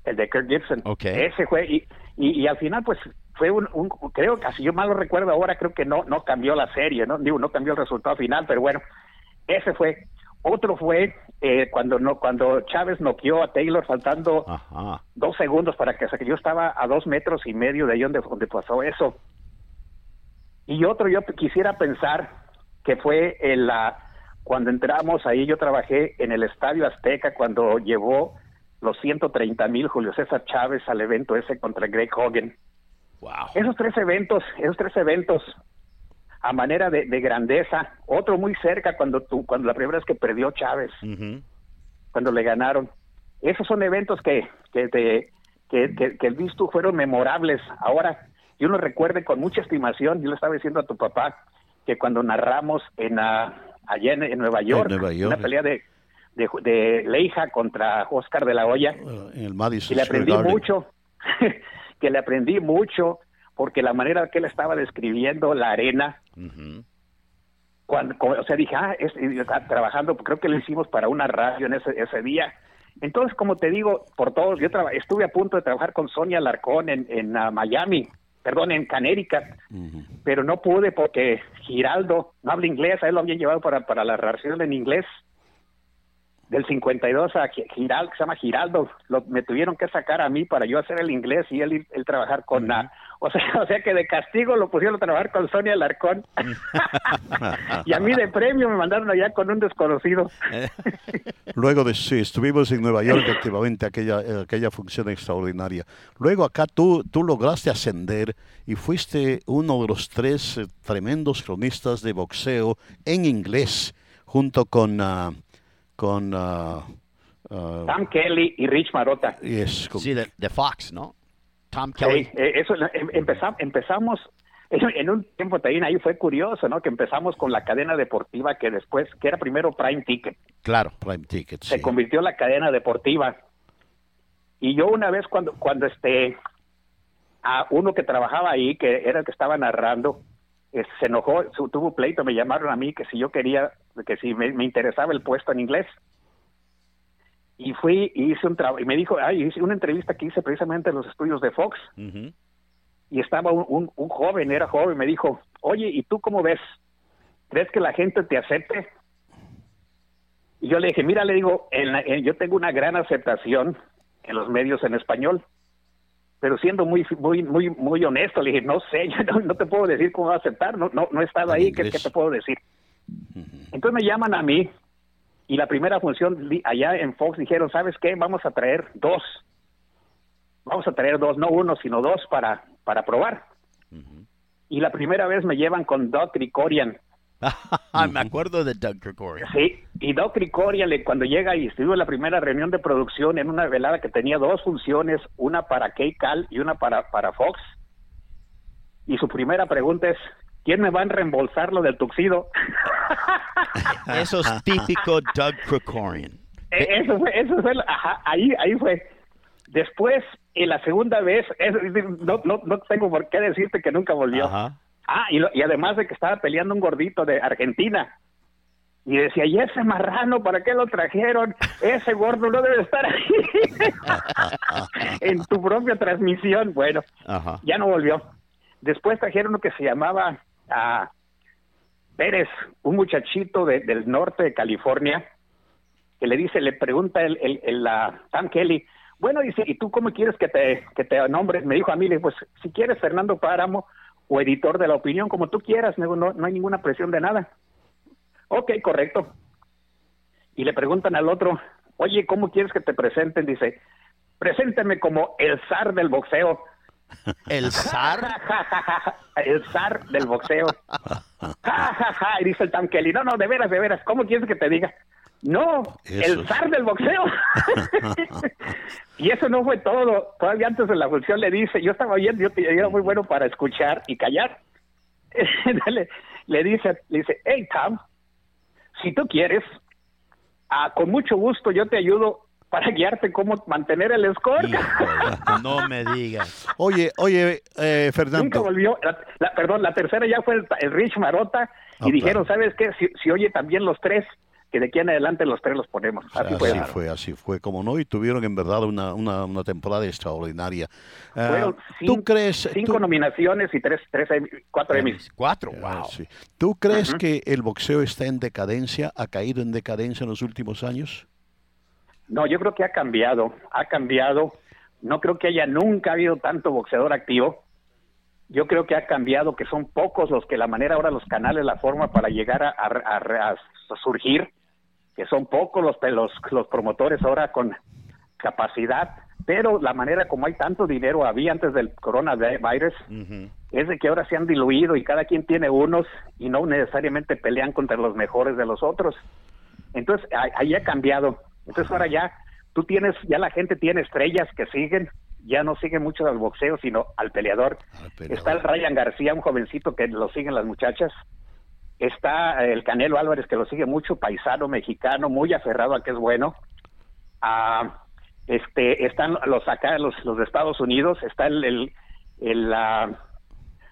D: El de Kirk Gibson.
A: Ok.
D: Ese fue, y, y, y al final, pues fue un, un, creo que si yo mal lo recuerdo ahora creo que no no cambió la serie no digo no cambió el resultado final pero bueno ese fue. Otro fue eh, cuando no cuando Chávez noqueó a Taylor faltando dos segundos para que, o que yo estí a dos metros y medio de ahí donde, donde pasó eso. Y otro yo quisiera pensar que fue en la cuando entramos ahí, yo trabajé en el Estadio Azteca cuando llevó los 130 mil Julio César Chávez al evento ese contra Greg Hogan.
A: Wow.
D: Esos tres eventos, esos tres eventos a manera de, de grandeza, otro muy cerca cuando tú, cuando la primera vez que perdió Chávez, cuando le ganaron. Esos son eventos que, que, te- que, que, fueron memorables. Ahora, yo lo recuerde con mucha estimación. Yo le estaba diciendo a tu papá que cuando narramos en ah, allá en, en Nueva York,
B: Nueva York.
D: una pelea de, de, de Leija contra Oscar de la Hoya,
B: En el Madison
D: y le aprendí
B: Garden.
D: mucho, que le aprendí mucho, porque la manera que él estaba describiendo la arena,
A: Ujú.
D: cuando, o sea, dije, ah, es- trabajando, creo que lo hicimos para una radio en ese, ese día. Entonces, como te digo, por todos, yo estuve a punto de trabajar con Sonia Larcón en, en ah, Miami, perdón, en Connecticut, pero no pude porque Giraldo no habla inglés, a él lo habían llevado para, para la narración en inglés del 52 a Gi- Giraldo, que se llama Giraldo, lo, me tuvieron que sacar a mí para yo hacer el inglés y él, él trabajar con la, o sea, o sea que de castigo lo pusieron a trabajar con Sonia Larcón y a mí de premio me mandaron allá con un desconocido.
B: Luego de sí, estuvimos en Nueva York efectivamente aquella eh, aquella función extraordinaria. Luego acá tú tú lograste ascender y fuiste uno de los tres eh, tremendos cronistas de boxeo en inglés junto con ah, con ah, ah,
D: Sam Kelly y Rich Marota.
B: yes, con-
A: Sí, de, de Fox, ¿no? Tom Kelly.
D: eh, eso em- empezam- empezamos en, en un tiempo también ahí fue curioso, ¿no? Que empezamos con la cadena deportiva que después que era primero Prime Ticket,
A: Claro.
B: Prime Ticket.
D: se
B: sí.
D: convirtió en la cadena deportiva. Y yo una vez cuando cuando este a uno que trabajaba ahí, que era el que estaba narrando, eh, se enojó, su- tuvo pleito, me llamaron a mí que si yo quería, que si me, me interesaba el puesto en inglés. Y fui y hice un trabajo, y me dijo, ay, hice una entrevista que hice precisamente en los estudios de Fox y estaba un, un, un joven, era joven, me dijo, oye, ¿y tú cómo ves? ¿Crees que la gente te acepte? Y yo le dije, mira, le digo, en la- en- yo tengo una gran aceptación en los medios en español, pero siendo muy muy muy muy honesto, le dije, no sé, yo no, no te puedo decir cómo va a aceptar, no no, no he estado ahí, ¿qué, qué te puedo decir? Entonces me llaman a mí y la primera función allá en Fox dijeron, ¿sabes qué? Vamos a traer dos. Vamos a traer dos, no uno, sino dos para, para probar. Y la primera vez me llevan con Doc Grigorian.
A: Me acuerdo de Doug Gregorian.
D: Sí, y Doc Grigorian, cuando llega y estuvo en la primera reunión de producción en una velada que tenía dos funciones, una para K-Cal y una para, para Fox. Y su primera pregunta es, ¿quién me va a reembolsar lo del tuxido?
A: Eso es típico Doug Gregorian.
D: Eh, Eso fue, eso fue, ajá, ahí, ahí fue. Después, en la segunda vez, no, no, no tengo por qué decirte que nunca volvió.
A: Ajá.
D: Ah, y, lo- y además de que estaba peleando un gordito de Argentina. Y decía, ¿y ese marrano para qué lo trajeron? Ese gordo no debe estar ahí. en tu propia transmisión. Bueno,
A: Ajá.
D: ya no volvió. Después trajeron uno que se llamaba ah, Pérez, un muchachito de- del norte de California, que le dice, le pregunta el, el, el, Sam Kelly, bueno, dice, ¿y tú cómo quieres que te, que te nombres? Me dijo a mí, le pues si quieres Fernando Páramo o editor de la opinión, como tú quieras, no, no, hay ninguna presión de nada. Ok, correcto. Y le preguntan al otro, oye, ¿cómo quieres que te presenten? Dice, presénteme como el zar del boxeo.
A: El zar.
D: el zar del boxeo. Y dice el Tam Kelly, no, no, de veras, de veras, ¿cómo quieres que te diga? No,
B: Eso
D: el zar del boxeo. y eso no fue todo. Todavía antes de la función le dice, yo estaba oyendo, yo, yo era muy bueno para escuchar y callar. le, le dice, le dice, hey Tom, si tú quieres, ah, con mucho gusto yo te ayudo para guiarte cómo mantener el score.
A: Híjole, no me digas.
B: Oye, oye, eh,
D: Nunca
B: Fernando.
D: volvió. La, la- perdón, la tercera ya fue el, el Rich Marota y
B: Ah,
D: dijeron,
B: claro.
D: ¿sabes qué? Si, si oye también los tres, que de aquí en adelante los tres los ponemos. Así
B: Así
D: fue.
B: fue, así fue, como no, y tuvieron en verdad una, una, una temporada extraordinaria. Ah,
D: Fueron
B: ¿Tú
D: cinco,
B: crees,
D: cinco
B: tú-
D: nominaciones y tres, tres, Emmy- cuatro Emmys.
A: Cuatro,
B: Ah,
A: wow.
B: sí. ¿Tú crees que el boxeo está en decadencia, ha caído en decadencia en los últimos años?
D: No, yo creo que ha cambiado, ha cambiado. No creo que haya nunca habido tanto boxeador activo. Yo creo que ha cambiado, que son pocos los que la manera ahora los canales, la forma para llegar a, a- a- a surgir, que son pocos los, los, los promotores ahora con capacidad, pero la manera como hay tanto dinero había antes del coronavirus es de que ahora se han diluido y cada quien tiene unos y no necesariamente pelean contra los mejores de los otros. Entonces, ahí ha cambiado. Entonces ahora ya tú tienes, ya la gente tiene estrellas que siguen, ya no siguen mucho al boxeo, sino al peleador. Está el Ryan García, un jovencito que lo siguen las muchachas. Está el Canelo Álvarez, que lo sigue mucho, paisano, mexicano, muy aferrado a que es bueno. Ah, este, están los acá, los, los de Estados Unidos, está el, el, el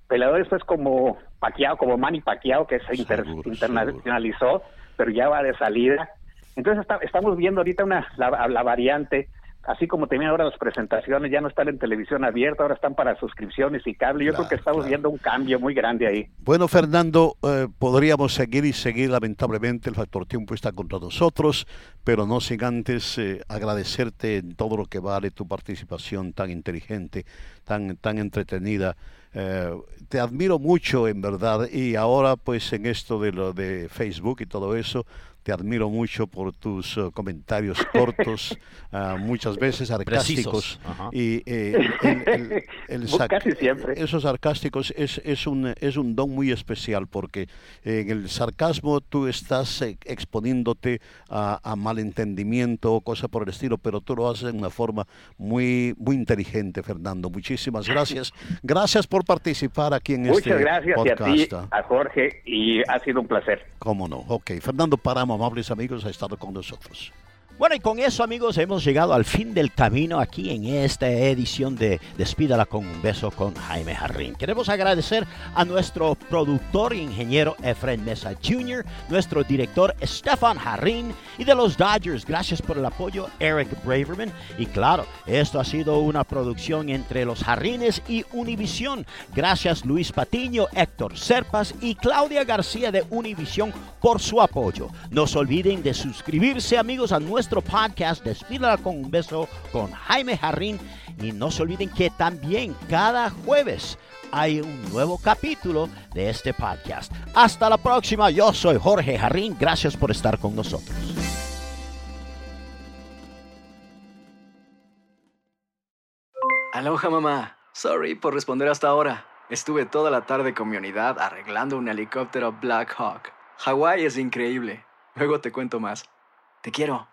D: peleador después como Paquiao, como Manny Paquiao, que se internacionalizó, pero ya va de salida. Entonces estamos viendo ahorita una la, variante, así como tenían ahora las presentaciones, ya no están en televisión abierta, ahora están para suscripciones y cable. Yo creo que estamos viendo un cambio muy grande ahí.
B: Bueno, Fernando, eh, podríamos seguir y seguir, lamentablemente el factor tiempo está contra nosotros, pero no sin antes eh, agradecerte en todo lo que vale tu participación tan inteligente, tan, tan entretenida. Eh, te admiro mucho en verdad y ahora pues en esto de lo de Facebook y todo eso te admiro mucho por tus eh, comentarios cortos, uh, muchas veces sarcásticos. Y
D: eh, el, el, Casi siempre.
B: Esos sarcásticos es, es, un, es un don muy especial porque en el sarcasmo tú estás eh, exponiéndote a, a, malentendimiento o cosas por el estilo, pero tú lo haces de una forma muy, muy inteligente, Fernando. Muchísimas gracias. Gracias por participar aquí en
D: este
B: podcast.
D: Muchas gracias a ti, a Jorge, y ha sido un placer.
B: Cómo no. Ok, Fernando, paramos amables amigos, ha estado con nosotros.
A: Bueno, y con eso, amigos, hemos llegado al fin del camino aquí en esta edición de Despídala con un beso con Jaime Jarrín. Queremos agradecer a nuestro productor e ingeniero Efren Mesa Jr., nuestro director Stefan Jarrín y de los Dodgers. Gracias por el apoyo, Eric Braverman. Y claro, esto ha sido una producción entre los Jarrines y Univisión. Gracias, Luis Patiño, Héctor Serpas y Claudia García de Univisión por su apoyo. No se olviden de suscribirse, amigos, a nuestro nuestro podcast Despídala con un beso con Jaime Jarrín y no se olviden que también cada jueves hay un nuevo capítulo de este podcast. Hasta la próxima, yo soy Jorge Jarrín, gracias por estar con nosotros.
E: Aloha mamá, sorry por responder hasta ahora. Estuve toda la tarde con mi unidad arreglando un helicóptero Black Hawk. Hawái es increíble. Luego te cuento más. Te quiero.